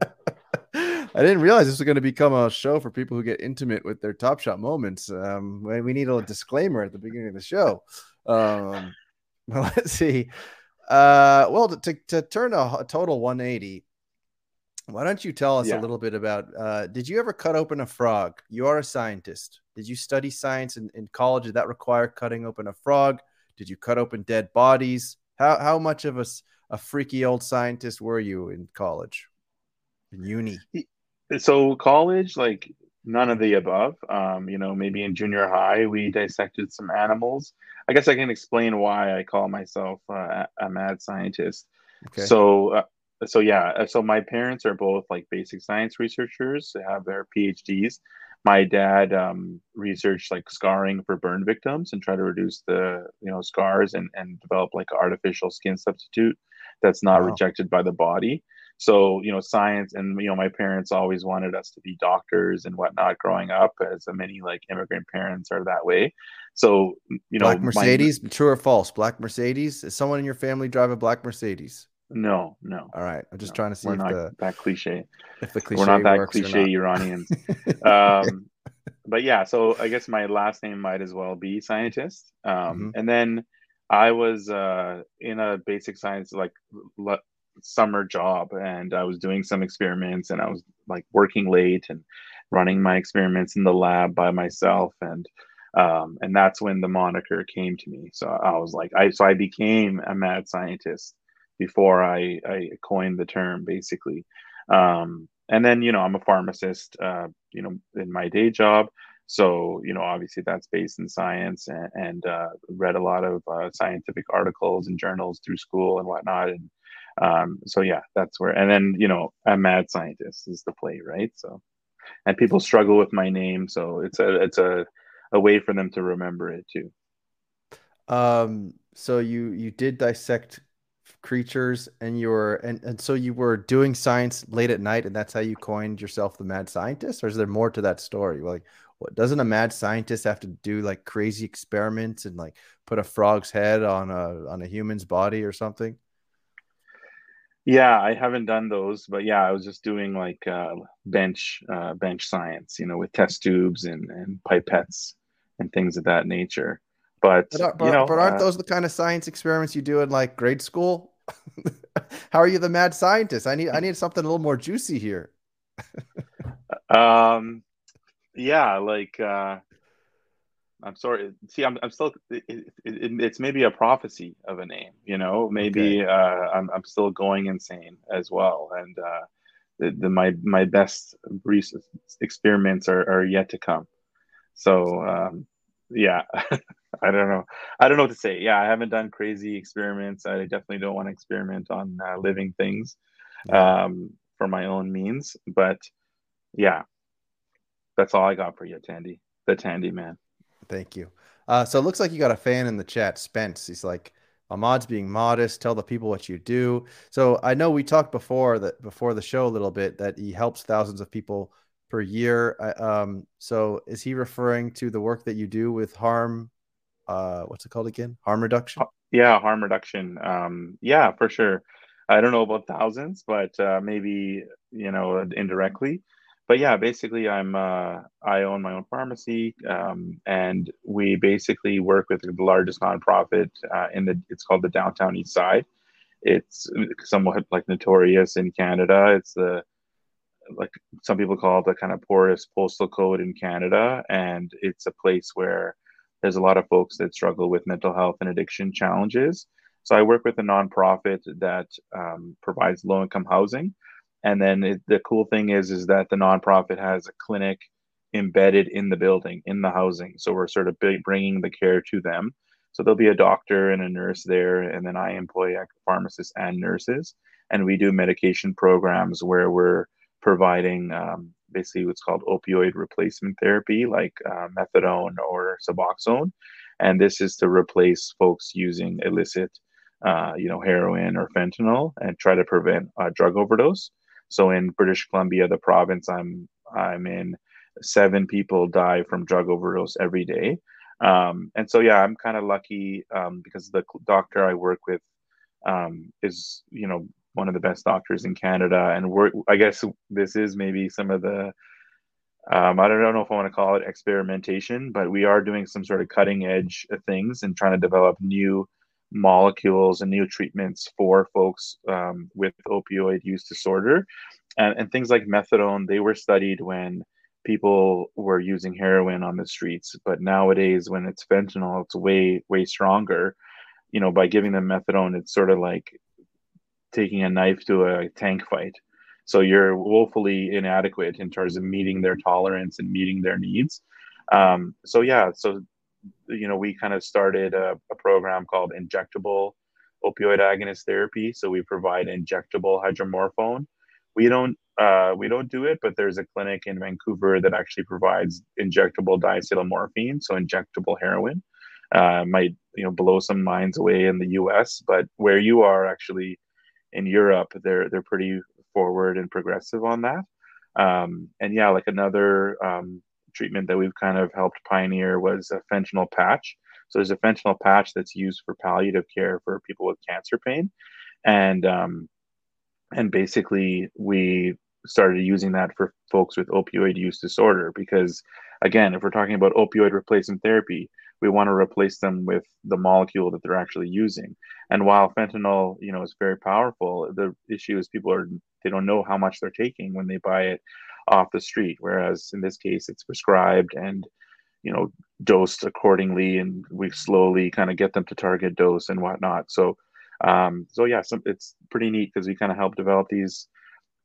I didn't realize this was going to become a show for people who get intimate with their Top Shot moments. Um, we need a disclaimer at the beginning of the show. Um, let's see. Uh, well, to, to turn a, a total 180, why don't you tell us yeah. a little bit about? Uh, did you ever cut open a frog? You are a scientist. Did you study science in, in college? Did that require cutting open a frog? Did you cut open dead bodies? How how much of a, a freaky old scientist were you in college, in uni? So college, like none of the above. Um, you know, maybe in junior high we dissected some animals. I guess I can explain why I call myself uh, a mad scientist. Okay. So uh, so yeah, uh, so my parents are both like basic science researchers. They have their PhDs. My dad um, researched like scarring for burn victims and try to reduce the you know scars and and develop like artificial skin substitute that's not wow. rejected by the body. So you know science and you know my parents always wanted us to be doctors and whatnot growing up as many like immigrant parents are that way. So you know black mercedes my, true or false? Black mercedes? Is someone in your family drive a black mercedes no no all right i'm just no, trying to see we're if not the, that cliche. if the cliche we're not that cliche iranians. Um but yeah so i guess my last name might as well be scientist. Um mm-hmm. and then I was uh, in a basic science like summer job and I was doing some experiments and I was like working late and running my experiments in the lab by myself and um, and that's when the moniker came to me. So I was like, I so I became a mad scientist before I, I coined the term basically. Um, and then you know I'm a pharmacist, uh, you know, in my day job. So you know, obviously that's based in science and, and uh, read a lot of uh, scientific articles and journals through school and whatnot, and um, so yeah, that's where. And then you know, a mad scientist is the play, right? So, and people struggle with my name, so it's a it's a a way for them to remember it too. Um. So you you did dissect creatures and you were and, and so you were doing science late at night and that's how you coined yourself the mad scientist? Or is there more to that story? Like what doesn't a mad scientist have to do like crazy experiments and like put a frog's head on a on a human's body or something? Yeah, I haven't done those, but yeah, I was just doing like uh, bench uh, bench science, you know, with test tubes and, and pipettes and things of that nature. But, but, but you know, but aren't uh, those the kind of science experiments you do in like grade school? How are you the mad scientist? I need I need something a little more juicy here. um, yeah, like uh, I'm sorry. See, I'm, I'm still. It, it, it's maybe a prophecy of a name. You know, maybe okay. uh, I'm, I'm still going insane as well, and uh, the, the my my best experiments are, are yet to come. So um, yeah, I don't know. I don't know what to say. Yeah, I haven't done crazy experiments. I definitely don't want to experiment on uh, living things um, for my own means. But yeah, that's all I got for you, Tandy. The Tandy man. Thank you. Uh, so it looks like you got a fan in the chat, Spence. He's like, Ahmad's being modest. Tell the people what you do. So I know we talked before that before the show a little bit that he helps thousands of people per year. Um, so is he referring to the work that you do with harm? Uh, what's it called again? Harm reduction. Yeah, harm reduction. Um, yeah, for sure. I don't know about thousands, but uh, maybe you know indirectly but yeah, basically, I'm uh, I own my own pharmacy, um, and we basically work with the largest nonprofit uh, in the. It's called the Downtown East Side. It's somewhat like notorious in Canada. It's the like some people call it the kind of poorest postal code in Canada, and it's a place where there's a lot of folks that struggle with mental health and addiction challenges. So I work with a nonprofit that um, provides low income housing. And then it, the cool thing is is that the nonprofit has a clinic embedded in the building in the housing. So we're sort of bringing the care to them. So there'll be a doctor and a nurse there and then i employ pharmacists and nurses. And we do medication programs where we're providing um, basically what's called opioid replacement therapy like uh, methadone or suboxone and this is to replace folks using illicit uh, you know heroin or fentanyl and try to prevent a drug overdose so in British Columbia, the province I'm I'm in, seven people die from drug overdose every day. Um, and so yeah, I'm kind of lucky um, because the doctor I work with um, is you know one of the best doctors in Canada, and we're I guess this is maybe some of the um, I don't know if I want to call it experimentation, but we are doing some sort of cutting edge things and trying to develop new molecules and new treatments for folks um, with opioid use disorder. And, and things like methadone, they were studied when people were using heroin on the streets. But nowadays, when it's fentanyl, it's way, way stronger. You know, by giving them methadone, it's sort of like taking a knife to a tank fight. So you're woefully inadequate in terms of meeting their tolerance and meeting their needs. Um, so yeah, so you know, we kind of started a, a program called injectable opioid agonist therapy. So we provide injectable hydromorphone, we don't uh, we don't do it, but there's a clinic in Vancouver that actually provides injectable diacetylmorphine, so injectable heroin. Uh, might you know blow some minds away in the U.S., but where you are actually in Europe, they're they're pretty forward and progressive on that. Um, and yeah, like another um, treatment that we've kind of helped pioneer was a fentanyl patch. So there's a fentanyl patch that's used for palliative care for people with cancer pain, and um, and basically we started using that for folks with opioid use disorder because again if we're talking about opioid replacement therapy we want to replace them with the molecule that they're actually using. And while fentanyl you know is very powerful the issue is people are they don't know how much they're taking when they buy it off the street whereas in this case it's prescribed and you know dosed accordingly and we slowly kind of get them to target dose and whatnot. So um, so yeah so it's pretty neat because we kind of help develop these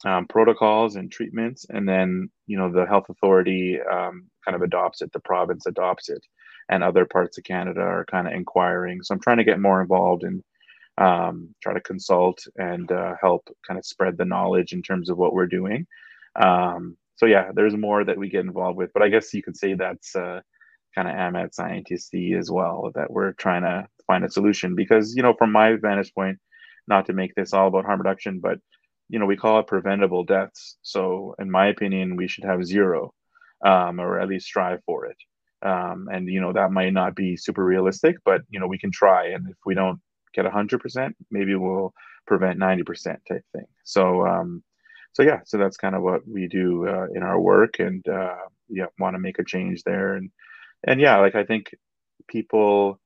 um, protocols and treatments and then you know the health authority um, kind of adopts it the province adopts it and other parts of canada are kind of inquiring. So i'm trying to get more involved and um, try to consult and uh, help kind of spread the knowledge in terms of what we're doing. Um, so yeah there's more that we get involved with but i guess you could say that's uh, kind of AMAD scientisty as well that we're trying to find a solution. Because you know from my vantage point not to make this all about harm reduction but you know we call it preventable deaths. So in my opinion we should have zero um, or at least strive for it. Um, and you know that might not be super realistic but you know we can try. And if we don't get 100% maybe we'll prevent 90% type thing. So um, so yeah so that's kind of what we do uh, in our work. And uh, yeah want to make a change there. And and yeah like i think people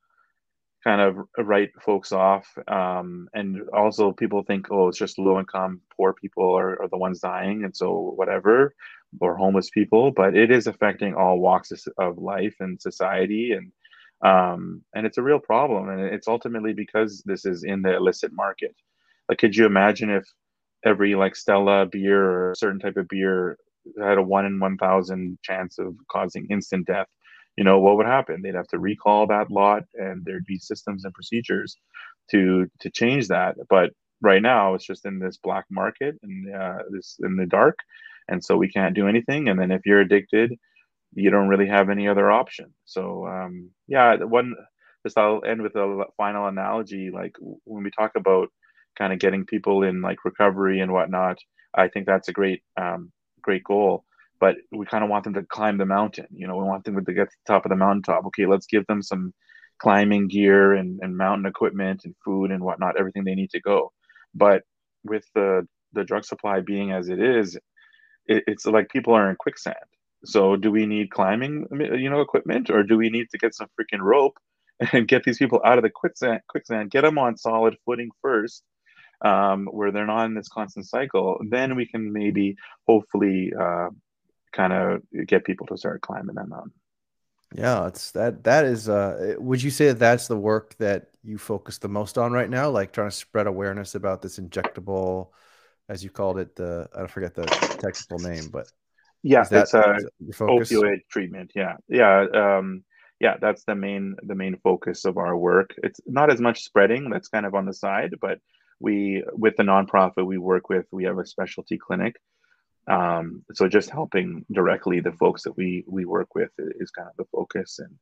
kind of write folks off um, and also people think oh it's just low income poor people are, are, the ones dying and so whatever or homeless people but it is affecting all walks of life and society and um, and it's a real problem and it's ultimately because this is in the illicit market. Like could you imagine if every like stella beer or certain type of beer had a one in 1000 chance of causing instant death you know what would happen? They'd have to recall that lot and there'd be systems and procedures to to change that. But right now it's just in this black market and uh, this in the dark. And so we can't do anything. And then if you're addicted you don't really have any other option. So um, yeah one just i'll end with a final analogy. Like when we talk about kind of getting people in like recovery and whatnot i think that's a great um, great goal but we kind of want them to climb the mountain. You know, we want them to get to the top of the mountaintop. Okay, let's give them some climbing gear and, and mountain equipment and food and whatnot, everything they need to go. But with the the drug supply being as it is, it, it's like people are in quicksand. So do we need climbing, you know, equipment, or do we need to get some freaking rope and get these people out of the quicksand? Quicksand, get them on solid footing first, um, where they're not in this constant cycle. Then we can maybe, hopefully, uh, kind of get people to start climbing that mountain. Yeah, it's that that is uh would you say that that's the work that you focus the most on right now? Like trying to spread awareness about this injectable as you called it the I forget the technical name but yeah that, it's a opioid treatment. Yeah yeah um yeah that's the main the main focus of our work. It's not as much spreading that's kind of on the side but we with the nonprofit we work with we have a specialty clinic um, so just helping directly the folks that we we work with is kind of the focus and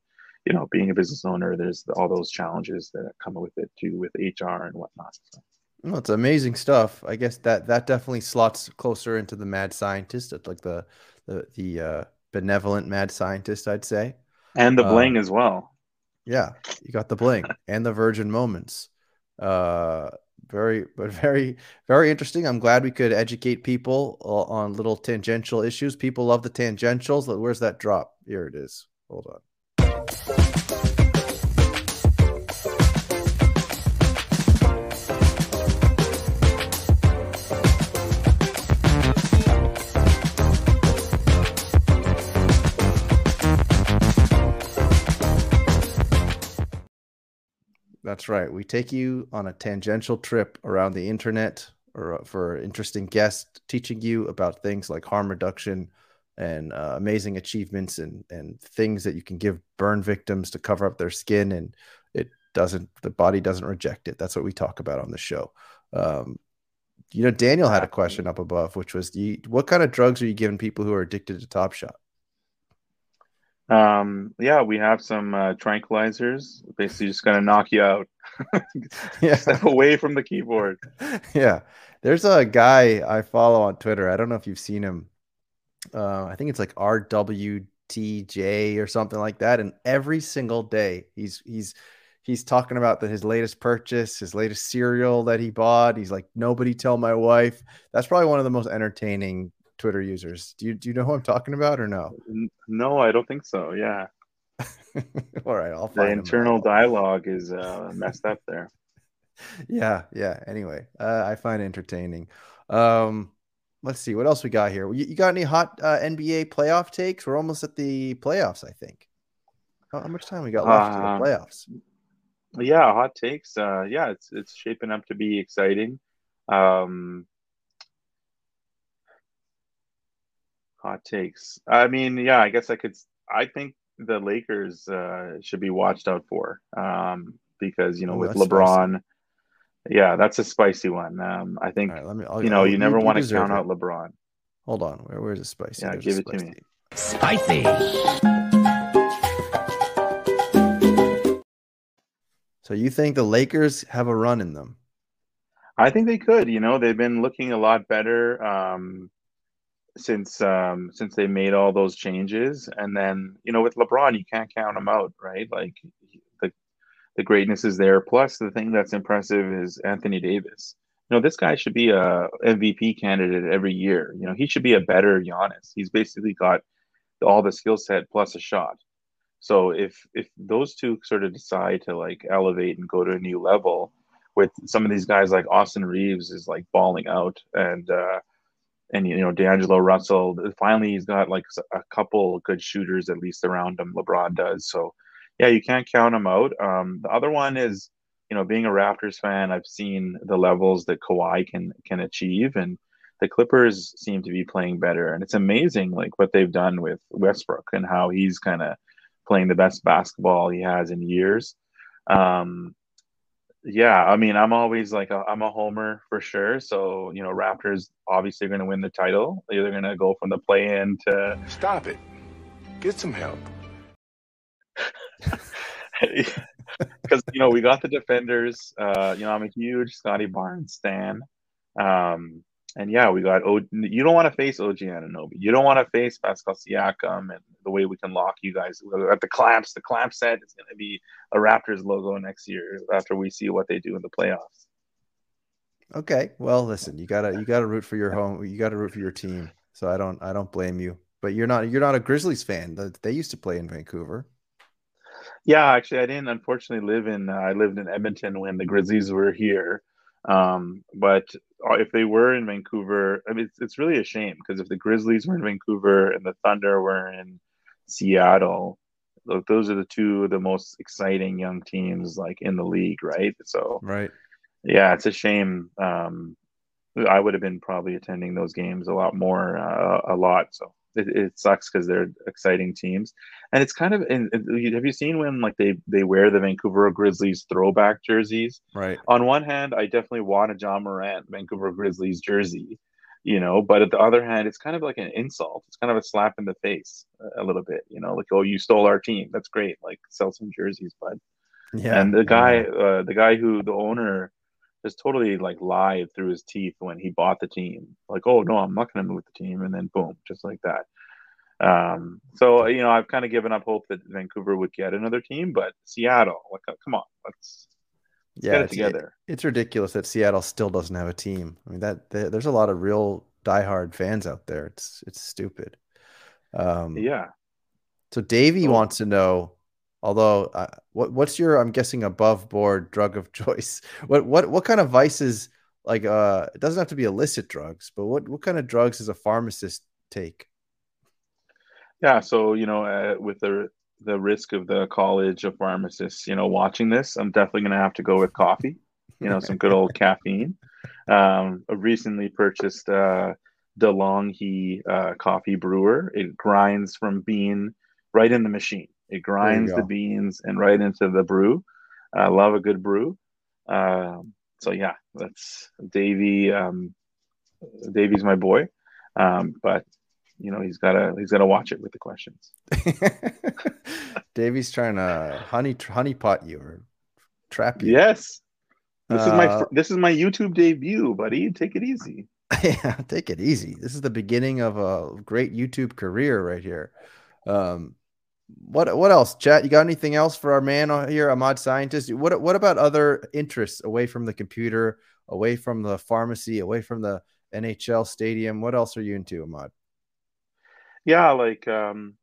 you know being a business owner there's all those challenges that come with it too with hr and whatnot so. well, it's amazing stuff. I guess that that definitely slots closer into the mad scientist like the the, the uh, benevolent mad scientist i'd say. And the bling um, as well. yeah you got the bling and the virgin moments. Uh very but very very interesting. I'm glad we could educate people on little tangential issues. People love the tangentials. Where's that drop? Here it is. Hold on That's right. We take you on a tangential trip around the internet or uh, for interesting guests, teaching you about things like harm reduction and uh, amazing achievements and and things that you can give burn victims to cover up their skin and it doesn't the body doesn't reject it. That's what we talk about on the show. Um, You know, Daniel had a question up above, which was, you, "What kind of drugs are you giving people who are addicted to Top Shot?" Um, yeah, we have some uh, tranquilizers. Basically, just gonna knock you out. Yeah. Step away from the keyboard. yeah. There's a guy I follow on Twitter. I don't know if you've seen him. Uh, I think it's like RWTJ or something like that. And every single day he's he's he's talking about the, his latest purchase, his latest cereal that he bought. He's like, nobody tell my wife. That's probably one of the most entertaining Twitter users. Do you do you know who I'm talking about or no? No, I don't think so. Yeah, All right, I'll the find him. internal dialogue is uh, messed up there. yeah yeah anyway uh, i find it entertaining um let's see what else we got here you, you got any hot uh, nba playoff takes we're almost at the playoffs i think how, how much time we got left Uh, the playoffs Yeah, hot takes. Uh, yeah, it's it's shaping up to be exciting. Um, hot takes. I mean, yeah, I guess I could. I think the Lakers uh, should be watched out for um, because you know Ooh, with LeBron. Yeah, that's a spicy one. Um, I think right me you know I'll- you never want to count it. out LeBron. hold on Where, where's the spicy Yeah, There's give it to spicy. me. Spicy. so you think the lakers have a run in them I think they could. You know, they've been looking a lot better um, since um, since they made all those changes. And then, you know, with LeBron, you can't count him out, right? Like the the greatness is there. Plus, the thing that's impressive is Anthony Davis. You know, this guy should be a MVP candidate every year. You know, he should be a better Giannis. He's basically got all the skill set plus a shot. So if if those two sort of decide to like elevate and go to a new level, with some of these guys like Austin Reeves is like balling out and uh and you know D'Angelo Russell finally he's got like a couple good shooters at least around him LeBron does. So yeah you can't count him out. Um the other one is you know being a Raptors fan I've seen the levels that Kawhi can can achieve and the Clippers seem to be playing better. And it's amazing like what they've done with Westbrook and how he's kind of playing the best basketball he has in years. Um yeah, I mean, I'm always like a, I'm a homer for sure. So you know, Raptors obviously going to win the title. They're going to go from the play-in to Stop it. Get some help. because you know we got the defenders. Uh, you know, I'm a huge Scottie Barnes stan. Um, and yeah, we got. O- you don't want to face OG Anunoby. You don't want to face Pascal Siakam, and the way we can lock you guys at the clamps. The clamp set is going to be a Raptors logo next year after we see what they do in the playoffs. okay well listen you gotta you gotta root for your home you gotta root for your team so i don't i don't blame you but you're not you're not a grizzlies fan they used to play in vancouver Yeah, actually, I didn't unfortunately live in. Uh, I lived in Edmonton when the Grizzlies were here. Um, but uh, if they were in Vancouver, I mean, it's, it's really a shame because if the Grizzlies were in Vancouver and the Thunder were in Seattle, look, those are the two of the most exciting young teams like in the league, right? So right yeah, it's a shame. Um, I would have been probably attending those games a lot more, uh, a lot. So it, it sucks because they're exciting teams, and it's kind of. And, and have you seen when like they they wear the Vancouver Grizzlies throwback jerseys? right On one hand, I definitely want a Ja Morant Vancouver Grizzlies jersey, you know, but at the other hand, it's kind of like an insult. It's kind of a slap in the face a little bit, you know, like oh, you stole our team. That's great. Like sell some jerseys, bud yeah and the guy know. uh, the guy who the owner just totally like lied through his teeth when he bought the team. Like oh no i'm not going to move the team and then boom just like that. Um so you know i've kind of given up hope that vancouver would get another team but seattle like uh, come on let's yeah get it together. it's ridiculous that seattle still doesn't have a team. I mean that there- there's a lot of real diehard fans out there. It's it's stupid. Um yeah. So Davey wants to know, although uh, what what's your I'm guessing above board drug of choice? What what what kind of vices like uh it doesn't have to be illicit drugs, but what what kind of drugs does a pharmacist take? yeah so you know uh, with the the risk of the college of pharmacists you know watching this i'm definitely going to have to go with coffee you know some good old caffeine um I recently purchased uh DeLonghi uh, coffee brewer. It grinds from bean right in the machine. It grinds the beans and right into the brew. I love a good brew. Um, so yeah, that's Davy. Um, Davey's my boy, um, but you know he's gotta he's gotta watch it with the questions. Davy's trying to honey honey pot you or trap you. Yes, this uh, is my Uh, this is my YouTube debut, buddy. Take it easy. yeah, take it easy. This is the beginning of a great YouTube career right here. Um, what what else, chat? You got anything else for our man here, Ahmad Scientist? What what about other interests away from the computer, away from the pharmacy, away from the NHL stadium? What else are you into, Ahmad? Yeah, like um,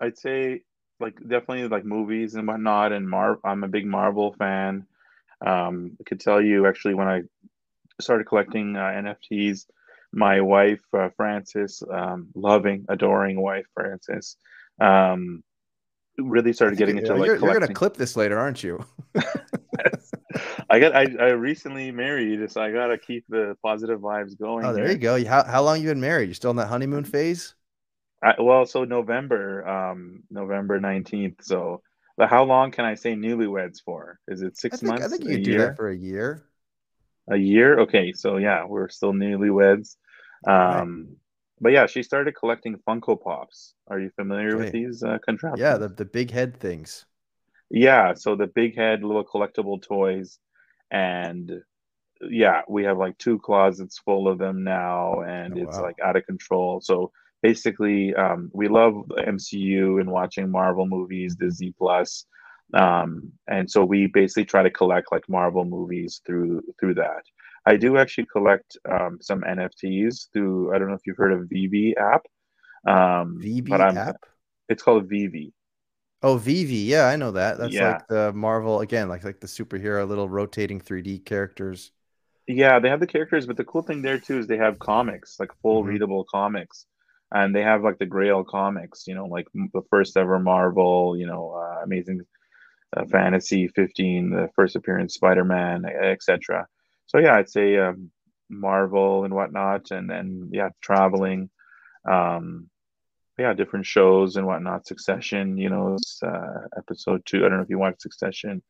I'd say like definitely like movies and whatnot. And Mar, I'm a big Marvel fan. Um, I could tell you actually when I started collecting uh, NFTs, my wife uh, Frances, um, loving, adoring wife Frances, um, really started getting into like you're, you're gonna clip this later, aren't you? I got I, I recently married, so I gotta keep the positive vibes going. oh, there here. you go. How how long you been married? you're still in that honeymoon phase? I, well, so November, um, November nineteenth. So, but how long can I say newlyweds for? Is it I six think months? I think you do year? that for a year. A year? Okay, so yeah, we're still newlyweds. Right. Um, but yeah, she started collecting Funko Pops. Are you familiar with these uh, contraptions? Yeah, the, the big head things. Yeah, so the big head, little collectible toys, and yeah, we have like two closets full of them now, and Oh, it's wow. like out of control. So basically, um, we love MCU and watching Marvel movies, Disney Plus, um, and so we basically try to collect like Marvel movies through through that. I do actually collect um, some NFTs through. I don't know if you've heard of VeVe app. Um, VB but I'm, app. It's called VeVe. Oh, VeVe. Yeah, I know that. That's Yeah. like the Marvel again, like like the superhero little rotating 3D characters. Yeah, they have the characters, but the cool thing there too is they have comics, like full Mhm. readable comics, and they have like the Grail comics, you know, like the first ever Marvel, you know, uh, Amazing uh, Fantasy 15, the first appearance Spider-Man, etc. So yeah, I'd say um, Marvel and whatnot, and then yeah, traveling, um, yeah, different shows and whatnot. Succession, you know, it's, uh, episode two. I don't know if you watched Succession.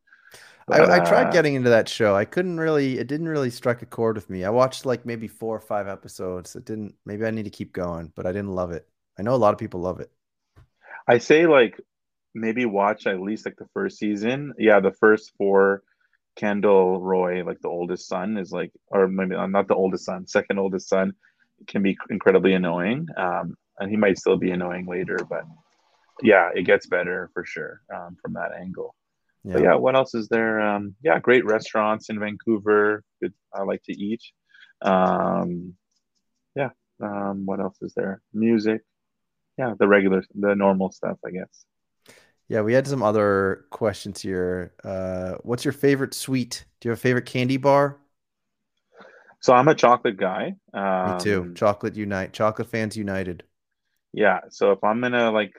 but, I, I tried uh, getting into that show. I couldn't really. It didn't really strike a chord with me. I watched like maybe four or five episodes. It didn't. Maybe I need to keep going, but I didn't love it. I know a lot of people love it. I say like maybe watch at least like the first season. Yeah, the first four. Kendall Roy, like the oldest son, is like, or maybe uh, not the oldest son, second oldest son, can be incredibly annoying. Um, and he might still be annoying later, but yeah, it gets better for sure um, from that angle. But yeah, what else is there? Um, yeah, great restaurants in Vancouver. Good, I like to eat. Um, yeah, um, what else is there? Music. Yeah, the regular, the normal stuff, I guess. Yeah, we had some other questions here. Uh, what's your favorite sweet? Do you have a favorite candy bar? So I'm a chocolate guy. Um, Me too. Chocolate unite. Chocolate fans united. Yeah. So if I'm gonna like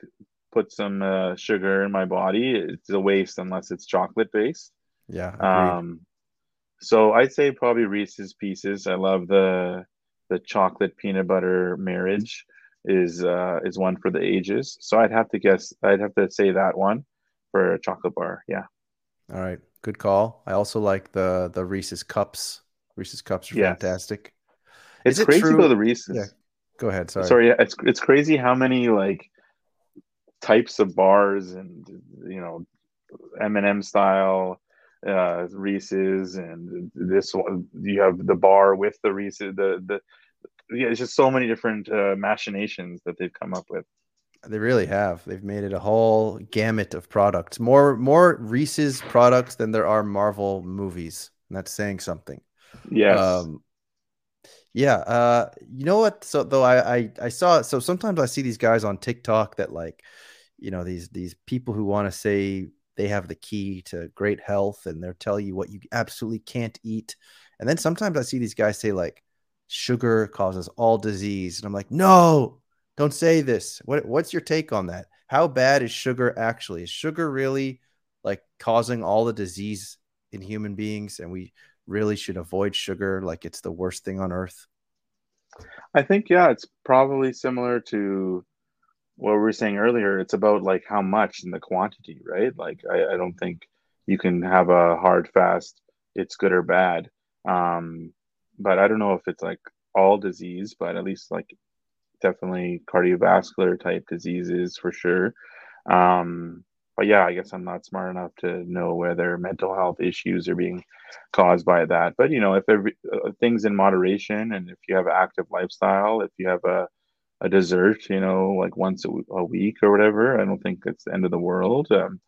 put some uh, sugar in my body, it's a waste unless it's chocolate based. Yeah. Agreed. Um, so I'd say probably Reese's Pieces. I love the the chocolate peanut butter marriage is uh, is one for the ages. So I'd have to guess. I'd have to say that one for a chocolate bar. Yeah. All right. Good call. I also like the the Reese's cups. Reese's cups are Yes. fantastic. It's Is it crazy true- though the Reese's. Yeah. Go ahead. Sorry. Sorry, yeah, it's it's crazy how many like types of bars and you know M and M style uh Reese's and this one you have the bar with the Reese's the the yeah it's just so many different uh, machinations that they've come up with. They really have. They've made it a whole gamut of products. More more Reese's products than there are Marvel movies. And that's saying something. Yes. Um, yeah. Uh, you know what? So though I, I I saw so sometimes I see these guys on TikTok that like, you know, these these people who want to say they have the key to great health and they're telling you what you absolutely can't eat. And then sometimes I see these guys say like sugar causes all disease. And I'm like, no, don't say this. What what's your take on that? How bad is sugar actually? Is sugar really like causing all the disease in human beings and we really should avoid sugar like it's the worst thing on earth? I think yeah, it's probably similar to what we were saying earlier. It's about like how much and the quantity, right? Like I, I don't think you can have a hard fast. It's good or bad. Um, but I don't know if it's like all disease, but at least like definitely cardiovascular type diseases for sure. Um, but yeah, I guess I'm not smart enough to know whether mental health issues are being caused by that. But you know, if every, uh, things in moderation, and if you have an active lifestyle, if you have a a dessert, you know, like once a, a week or whatever, I don't think it's the end of the world. Um,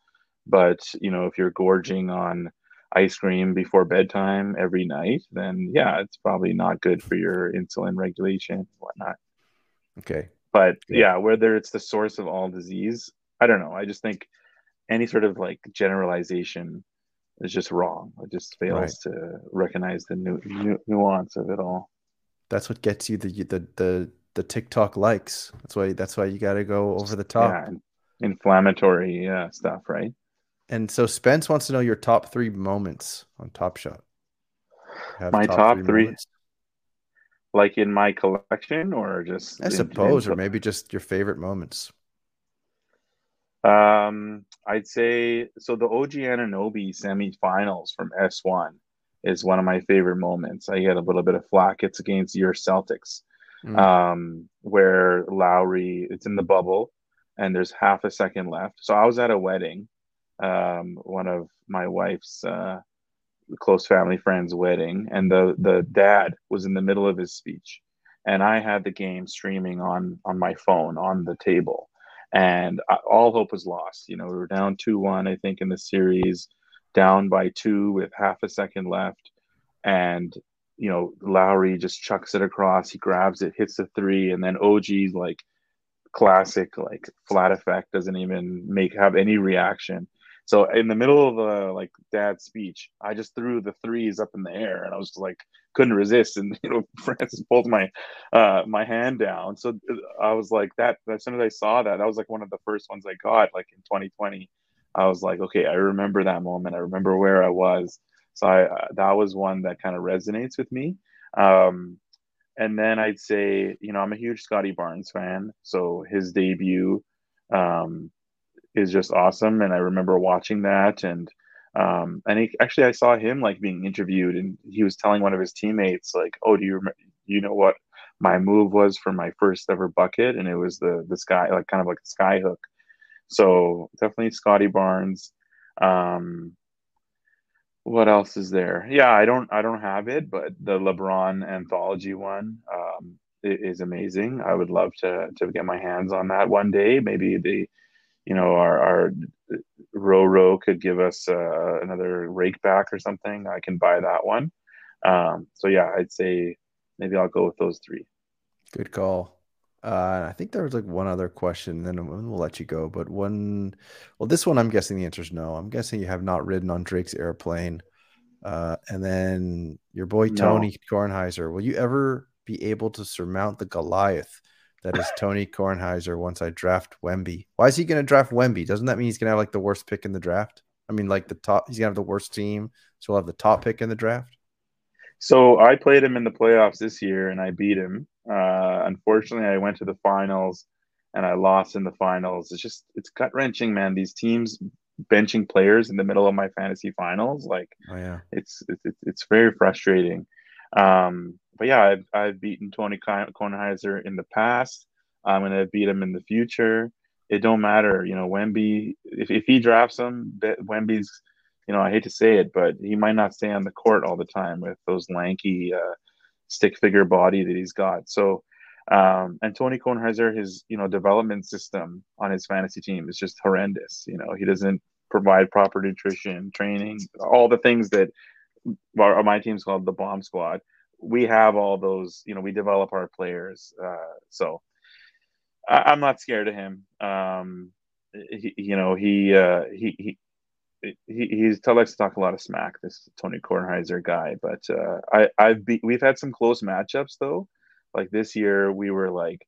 but you know, if you're gorging on ice cream before bedtime every night, then yeah, it's probably not good for your insulin regulation and whatnot. Okay. But yeah, whether it's the source of all disease, I don't know. I just think any sort of like generalization is just wrong. It just fails right. to recognize the nu- nu- nuance of it all. That's what gets you the the the the TikTok likes. That's why that's why you got to go over the top. Yeah, inflammatory yeah, stuff, right? And so Spence wants to know your top three moments on Top Shot. My top, top three, three like in my collection, or just I suppose, in, or maybe just your favorite moments. Um, I'd say so. The OG Anunoby semifinals from S1 is one of my favorite moments. I get a little bit of flack. It's against your Celtics, mm. um, where Lowry. It's in the bubble, and there's half a second left. So I was at a wedding, um, one of my wife's uh, close family friends' wedding, and the the dad was in the middle of his speech, and I had the game streaming on on my phone on the table and all hope was lost. You know, we were down 2 1, I think, in the series, down by two with half a second left. And, you know, Lowry just chucks it across. He grabs it, hits the three, and then OG's like classic, like flat effect, doesn't even make have any reaction. So in the middle of the like dad's speech, I just threw the threes up in the air, and I was like couldn't resist, and you know Frances pulled my uh, my hand down. So uh, I was like that. As soon as I saw that, that was like one of the first ones I got, like in 2020. I was like, okay, I remember that moment. I remember where I was. So I uh, that was one that kind of resonates with me. Um, and then I'd say, you know, I'm a huge Scottie Barnes fan, so his debut. Um, is just awesome. And I remember watching that and um, and he, actually I saw him like being interviewed and he was telling one of his teammates like, "Oh, do you remember, you know what my move was for my first ever bucket?" And it was the the sky like kind of like a sky hook. So definitely Scottie Barnes. Um, what else is there? Yeah, I don't I don't have it, but the LeBron anthology one um, is amazing. I would love to to get my hands on that one day. Maybe the you know, our, our Roro could give us uh, another rake back or something, I can buy that one. Um, so yeah, I'd say maybe I'll go with those three. Good call. Uh, I think there was like one other question, then we'll let you go. But one, well, this one I'm guessing the answer is no. I'm guessing you have not ridden on Drake's airplane. Uh, and then your boy Tony no. Kornheiser, will you ever be able to surmount the Goliath that is Tony Kornheiser once I draft Wemby. Why is he going to draft Wemby? Doesn't that mean he's going to have like the worst pick in the draft? I mean, like the top, he's going to have the worst team. So we'll have the top pick in the draft. So I played him in the playoffs this year and I beat him. Uh, unfortunately, I went to the finals and I lost in the finals. It's just, it's gut wrenching, man. These teams benching players in the middle of my fantasy finals, like, oh, yeah. it's, it's, it's very frustrating. Um, but yeah, I've, I've beaten Tony Kornheiser in the past. I'm gonna beat him in the future. It don't matter, you know. Wemby, if, if he drafts him, that Wemby's, you know, I hate to say it, but he might not stay on the court all the time with those lanky uh, stick figure body that he's got. So, um, and Tony Kornheiser, his you know development system on his fantasy team is just horrendous. You know, he doesn't provide proper nutrition, training, all the things that our, my team's called the bomb squad we have all those, you know, we develop our players. Uh, so I, am not scared of him. Um, he, you know, he, uh, he, he, he he's tell us to talk a lot of smack. This Tony Kornheiser guy, but uh, I I've be, we've had some close matchups though. Like this year, we were like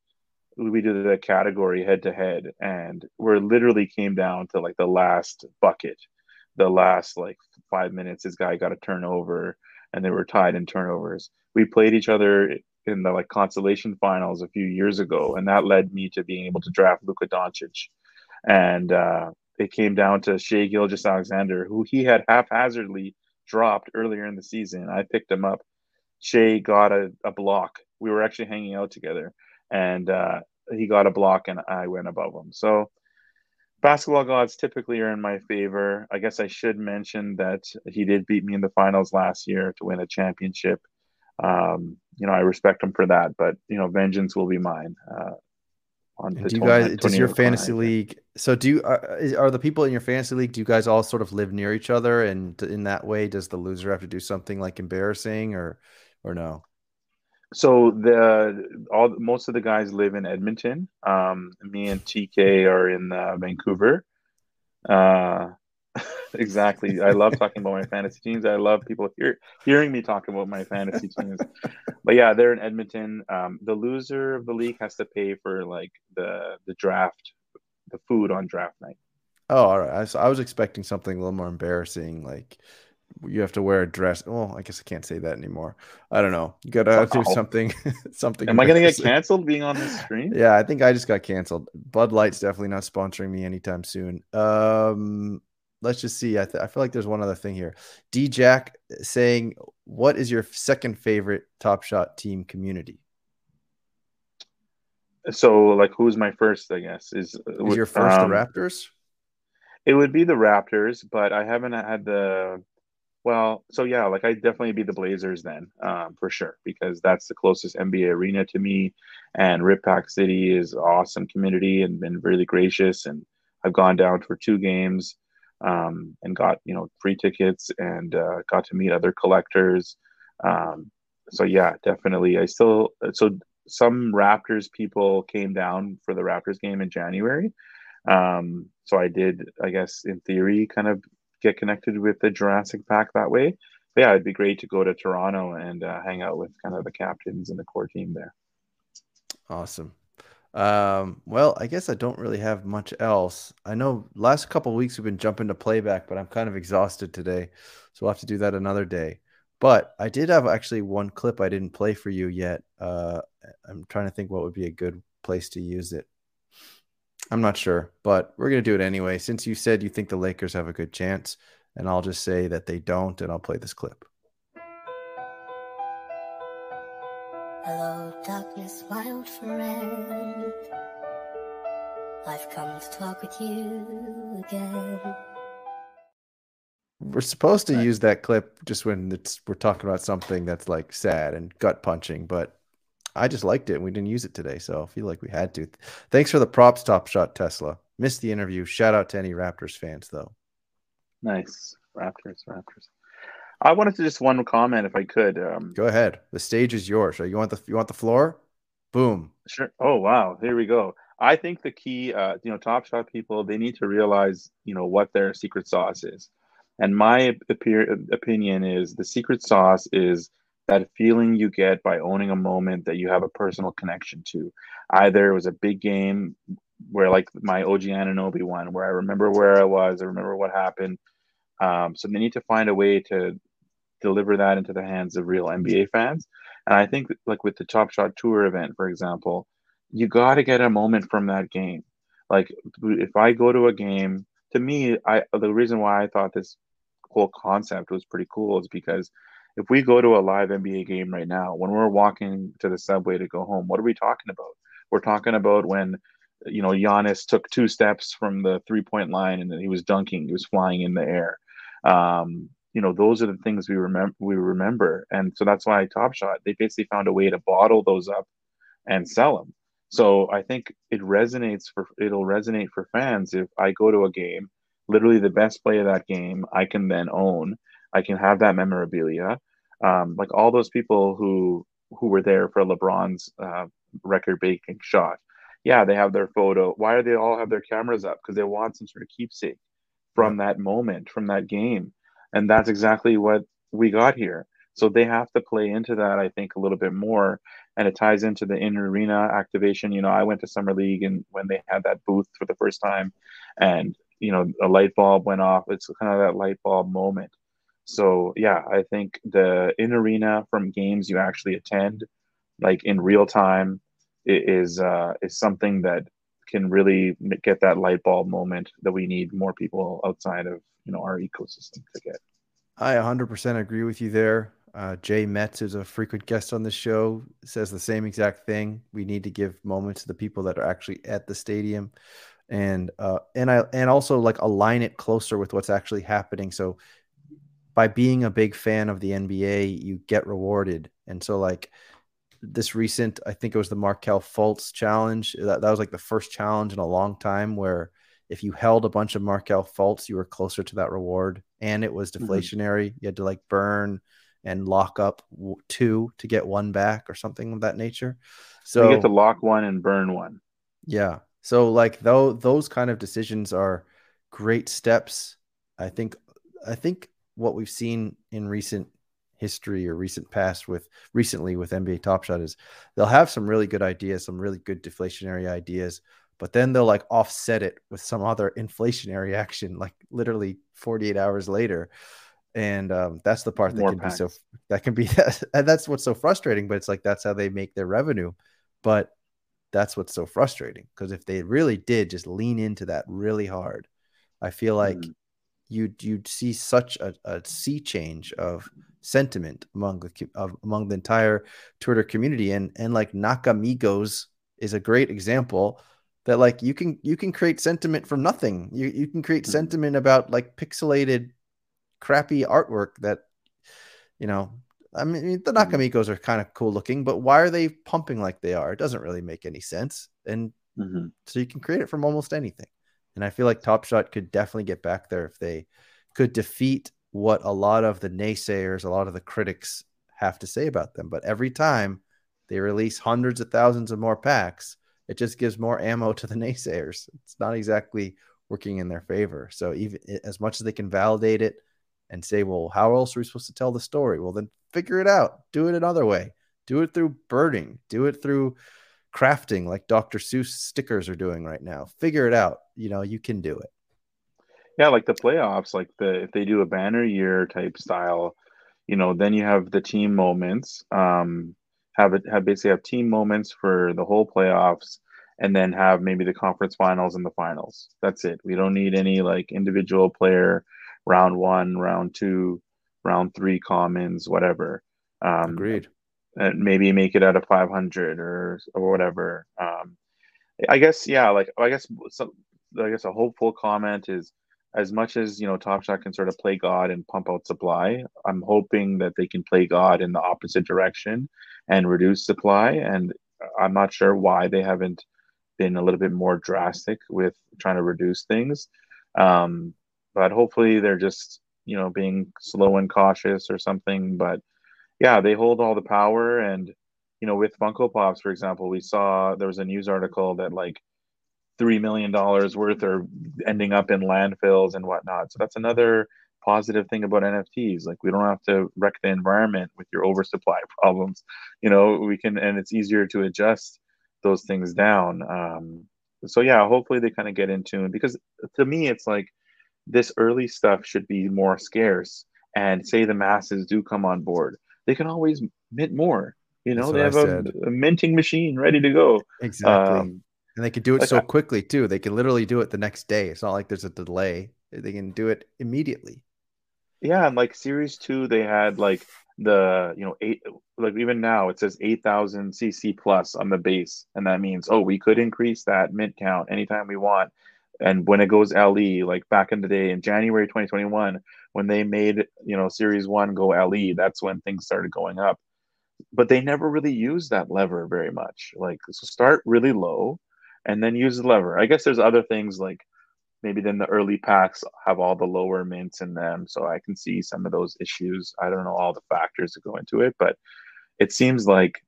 we did the category head to head, and we're literally came down to like the last bucket, the last like five minutes. This guy got a turnover, and they were tied in turnovers we played each other in the like consolation finals a few years ago, and that led me to being able to draft Luka Doncic. And uh, it came down to Shai Gilgeous-Alexander, who he had haphazardly dropped earlier in the season. I picked him up. Shai got a, a block. We were actually hanging out together, and uh, he got a block, and I went above him. So basketball gods typically are in my favor. I guess I should mention that he did beat me in the finals last year to win a championship. Um, you know, I respect him for that, but you know, vengeance will be mine. Uh, on do you guys does your fantasy league so do you are, are, the people in your fantasy league do you guys all sort of live near each other and in that way does the loser have to do something like embarrassing or or no so the all most of the guys live in edmonton um me and tk are in uh, vancouver uh exactly. I love talking about my fantasy teams. I love people hear, hearing me talk about my fantasy teams. But yeah, they're in Edmonton. Um, the loser of the league has to pay for like the the draft, the food on draft night. Oh, all right. I, I was expecting something a little more embarrassing, like you have to wear a dress. Well, I guess I can't say that anymore. I don't know. You gotta do something. something. Am I gonna get canceled being on this stream? yeah, I think I just got canceled. Bud Light's definitely not sponsoring me anytime soon. Um, let's just see. I, th- I feel like there's one other thing here. D Jack saying, "What is your second favorite Top Shot team community?" So, like, who's my first? I guess is, is your first um, the Raptors. It would be the Raptors, but I haven't had the. Well, so yeah, like I'd definitely be the Blazers then, um, for sure, because that's the closest NBA arena to me, and Rip Pack City is awesome community and been really gracious, and I've gone down for two games um, and got you know free tickets and uh, got to meet other collectors. Um, so yeah, definitely. I still so some Raptors people came down for the Raptors game in January. Um, so I did, I guess, in theory, kind of get connected with the Jurassic Pack that way. But yeah, it'd be great to go to Toronto and uh, hang out with kind of the captains and the core team there. Awesome. Um, well, I guess I don't really have much else. I know last couple weeks we've been jumping to playback, but I'm kind of exhausted today, so we'll have to do that another day. But I did have actually one clip I didn't play for you yet. Uh, I'm trying to think what would be a good place to use it. I'm not sure, but we're gonna do it anyway. Since you said you think the Lakers have a good chance, and I'll just say that they don't, and I'll play this clip. Hello, darkness, my old friend. I've come to talk with you again. We're supposed to use that clip just when it's we're talking about something that's like sad and gut punching, but I just liked it and we didn't use it today, so I feel like we had to. Thanks for the props, Top Shot Tesla. Missed the interview. Shout out to any Raptors fans though. Nice. Raptors, Raptors. I wanted to just one comment if I could. Um, go ahead. The stage is yours. You want the you want the floor? Boom. Sure. Oh wow. Here we go. I think the key, uh, you know, Top Shot people, they need to realize, you know, what their secret sauce is. And my opinion is the secret sauce is that feeling you get by owning a moment that you have a personal connection to. Either it was a big game where, like my OG Anunoby one, where I remember where I was, I remember what happened. Um, so they need to find a way to deliver that into the hands of real NBA fans. And I think like with the Top Shot Tour event, for example, you got to get a moment from that game. Like if I go to a game, to me, I the reason why I thought this whole concept was pretty cool is because if we go to a live NBA game right now, when we're walking to the subway to go home, what are we talking about? We're talking about when you know Giannis took two steps from the three point line and then he was dunking, he was flying in the air. Um, you know those are the things we remember we remember and so that's why top shot they basically found a way to bottle those up and sell them so i think it resonates for it'll resonate for fans if i go to a game literally the best play of that game i can then own i can have that memorabilia um, like all those people who who were there for lebron's uh, record breaking shot yeah they have their photo why do they all have their cameras up because they want some sort of keepsake from that moment from that game and that's exactly what we got here. So they have to play into that, I think, a little bit more. And it ties into the in arena activation. You know, I went to Summer League and when they had that booth for the first time and, you know, a light bulb went off, it's kind of that light bulb moment. So, yeah, I think the in arena from games you actually attend, like in real time, is uh, is something that can really get that light bulb moment that we need more people outside of you know our ecosystem to get. I 100% agree with you there. Uh, Jay Metz, is a frequent guest on the show, says the same exact thing. We need to give moments to the people that are actually at the stadium, and uh, and I and also like align it closer with what's actually happening. So by being a big fan of the NBA, you get rewarded, and so like this recent, I think it was the Markelle Fultz challenge. That that was like the first challenge in a long time where if you held a bunch of Markelle Fultz, you were closer to that reward, and it was mm-hmm. deflationary. Mm-hmm. You had to like burn and lock up two to get one back or something of that nature. So you get to lock one and burn one. Yeah. So like though those kind of decisions are great steps. I think I think what we've seen in recent history or recent past with recently with NBA Top Shot is they'll have some really good ideas, some really good deflationary ideas, but then they'll like offset it with some other inflationary action, like literally 48 hours later and um, that's the part that More can packs. be so that can be that's what's so frustrating but it's like that's how they make their revenue but that's what's so frustrating because if they really did just lean into that really hard i feel like mm. You'd you'd see such a, a sea change of sentiment among the of, among the entire twitter community and and like nakamigos is a great example that like you can you can create sentiment from nothing you you can create mm. sentiment about like pixelated crappy artwork that you know I mean the mm-hmm. Nakamigos are kind of cool looking, but why are they pumping like they are? It doesn't really make any sense. And mm-hmm. so you can create it from almost anything. And I feel like Top Shot could definitely get back there if they could defeat what a lot of the naysayers, a lot of the critics have to say about them. But every time they release hundreds of thousands of more packs, it just gives more ammo to the naysayers. It's not exactly working in their favor. So even eh, as much as they can validate it, and say, well, how else are we supposed to tell the story? Well, then figure it out. Do it another way. Do it through burning. Do it through crafting, like Dr. Seuss stickers are doing right now. Figure it out. You know, you can do it. Yeah, like the playoffs, like the if they do a banner year type style, you know, then you have the team moments. Um, have it have basically have team moments for the whole playoffs and then have maybe the conference finals and the finals. That's it. We don't need any like individual player round one, round two, round three commons, whatever. Um, Agreed. And maybe make it out of 500 or or whatever. Um, I guess yeah, like I guess some, I guess a hopeful comment is as much as you know Top Shot can sort of play God and pump out supply. I'm hoping that they can play God in the opposite direction and reduce supply. And I'm not sure why they haven't been a little bit more drastic with trying to reduce things. Um, but hopefully they're just you know being slow and cautious or something but yeah they hold all the power and you know with funko pops for example we saw there was a news article that like three million dollars worth are ending up in landfills and whatnot. So that's another positive thing about nfts like we don't have to wreck the environment with your oversupply problems you know we can and it's easier to adjust those things down. Um so yeah hopefully they kind of get in tune because to me it's like this early stuff should be more scarce and say the masses do come on board they can always mint more you know they have a, a, minting machine ready to go. Exactly. Um, and they can do it like so I, quickly too. They can literally do it the next day. It's not like there's a delay. They can do it immediately. Yeah and like series two they had like the you know eight like even now it says 8000 cc plus on the base and that means oh we could increase that mint count anytime we want. And when it goes LE, like back in the day in January 2021, when they made you know Series One go LE, that's when things started going up. But they never really used that lever very much. Like so, start really low, and then use the lever. I guess there's other things like maybe then the early packs have all the lower mints in them, so I can see some of those issues. I don't know all the factors that go into it, but it seems like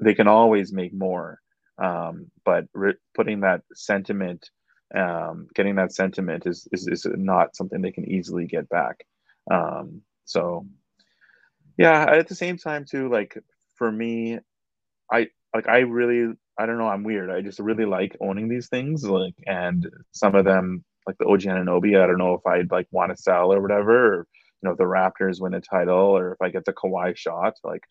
they can always make more. Um, but re- putting that sentiment um, getting that sentiment is, is, is not something they can easily get back. Um, so yeah, at the same time too, like for me, I like I really I don't know I'm weird. I just really like owning these things like and some of them like the OG Anunoby. I don't know if I'd like want to sell or whatever. Or, you know, the Raptors win a title or if I get the Kawhi shot, like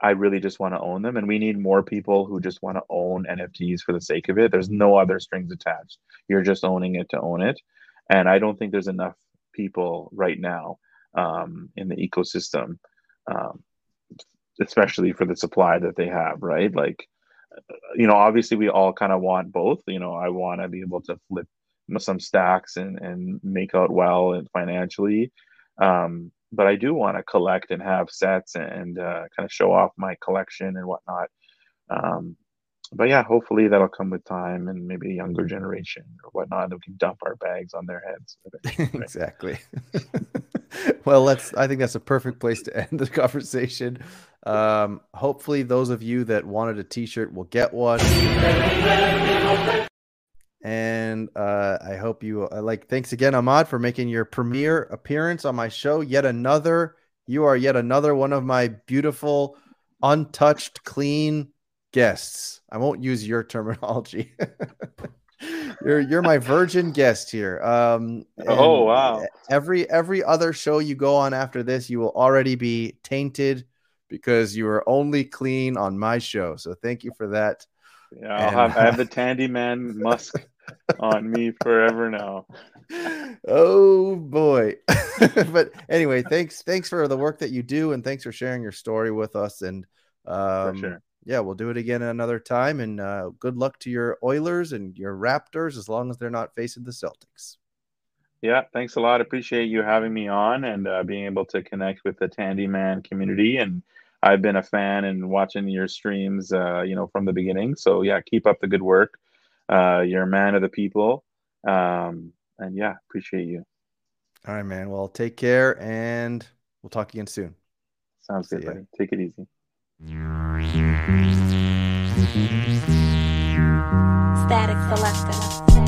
I really just want to own them. And we need more people who just want to own NFTs for the sake of it. There's no other strings attached. You're just owning it to own it. And I don't think there's enough people right now um, in the ecosystem, um, especially for the supply that they have, right? Like, you know, obviously we all kind of want both. You know, I want to be able to flip some stacks and and make out well and financially. Um, but I do want to collect and have sets and uh, kind of show off my collection and whatnot. Um, but yeah, hopefully that'll come with time and maybe a younger generation or whatnot. We can dump our bags on their heads. exactly. well, let's. I think that's a perfect place to end the conversation. Um, hopefully, those of you that wanted a T-shirt will get one. And uh, I hope you uh, like. Thanks again, Ahmad, for making your premiere appearance on my show. Yet another. You are yet another one of my beautiful, untouched, clean guests. I won't use your terminology. you're you're my virgin guest here. Um, oh wow! Every every other show you go on after this, you will already be tainted because you are only clean on my show. So thank you for that. Yeah, I'll have, I have the Tandy Man Musk on me forever now. Oh boy. but anyway, thanks thanks for the work that you do and thanks for sharing your story with us and um, sure. yeah, we'll do it again another time and uh, good luck to your Oilers and your Raptors as long as they're not facing the Celtics. Yeah, thanks a lot. Appreciate you having me on and uh, being able to connect with the Tandy Man community and I've been a fan and watching your streams, uh, you know, from the beginning. So yeah, keep up the good work. Uh, you're a man of the people, um, and yeah, appreciate you. All right, man. Well, take care, and we'll talk again soon. Sounds good, buddy. Take it easy. Static Selector.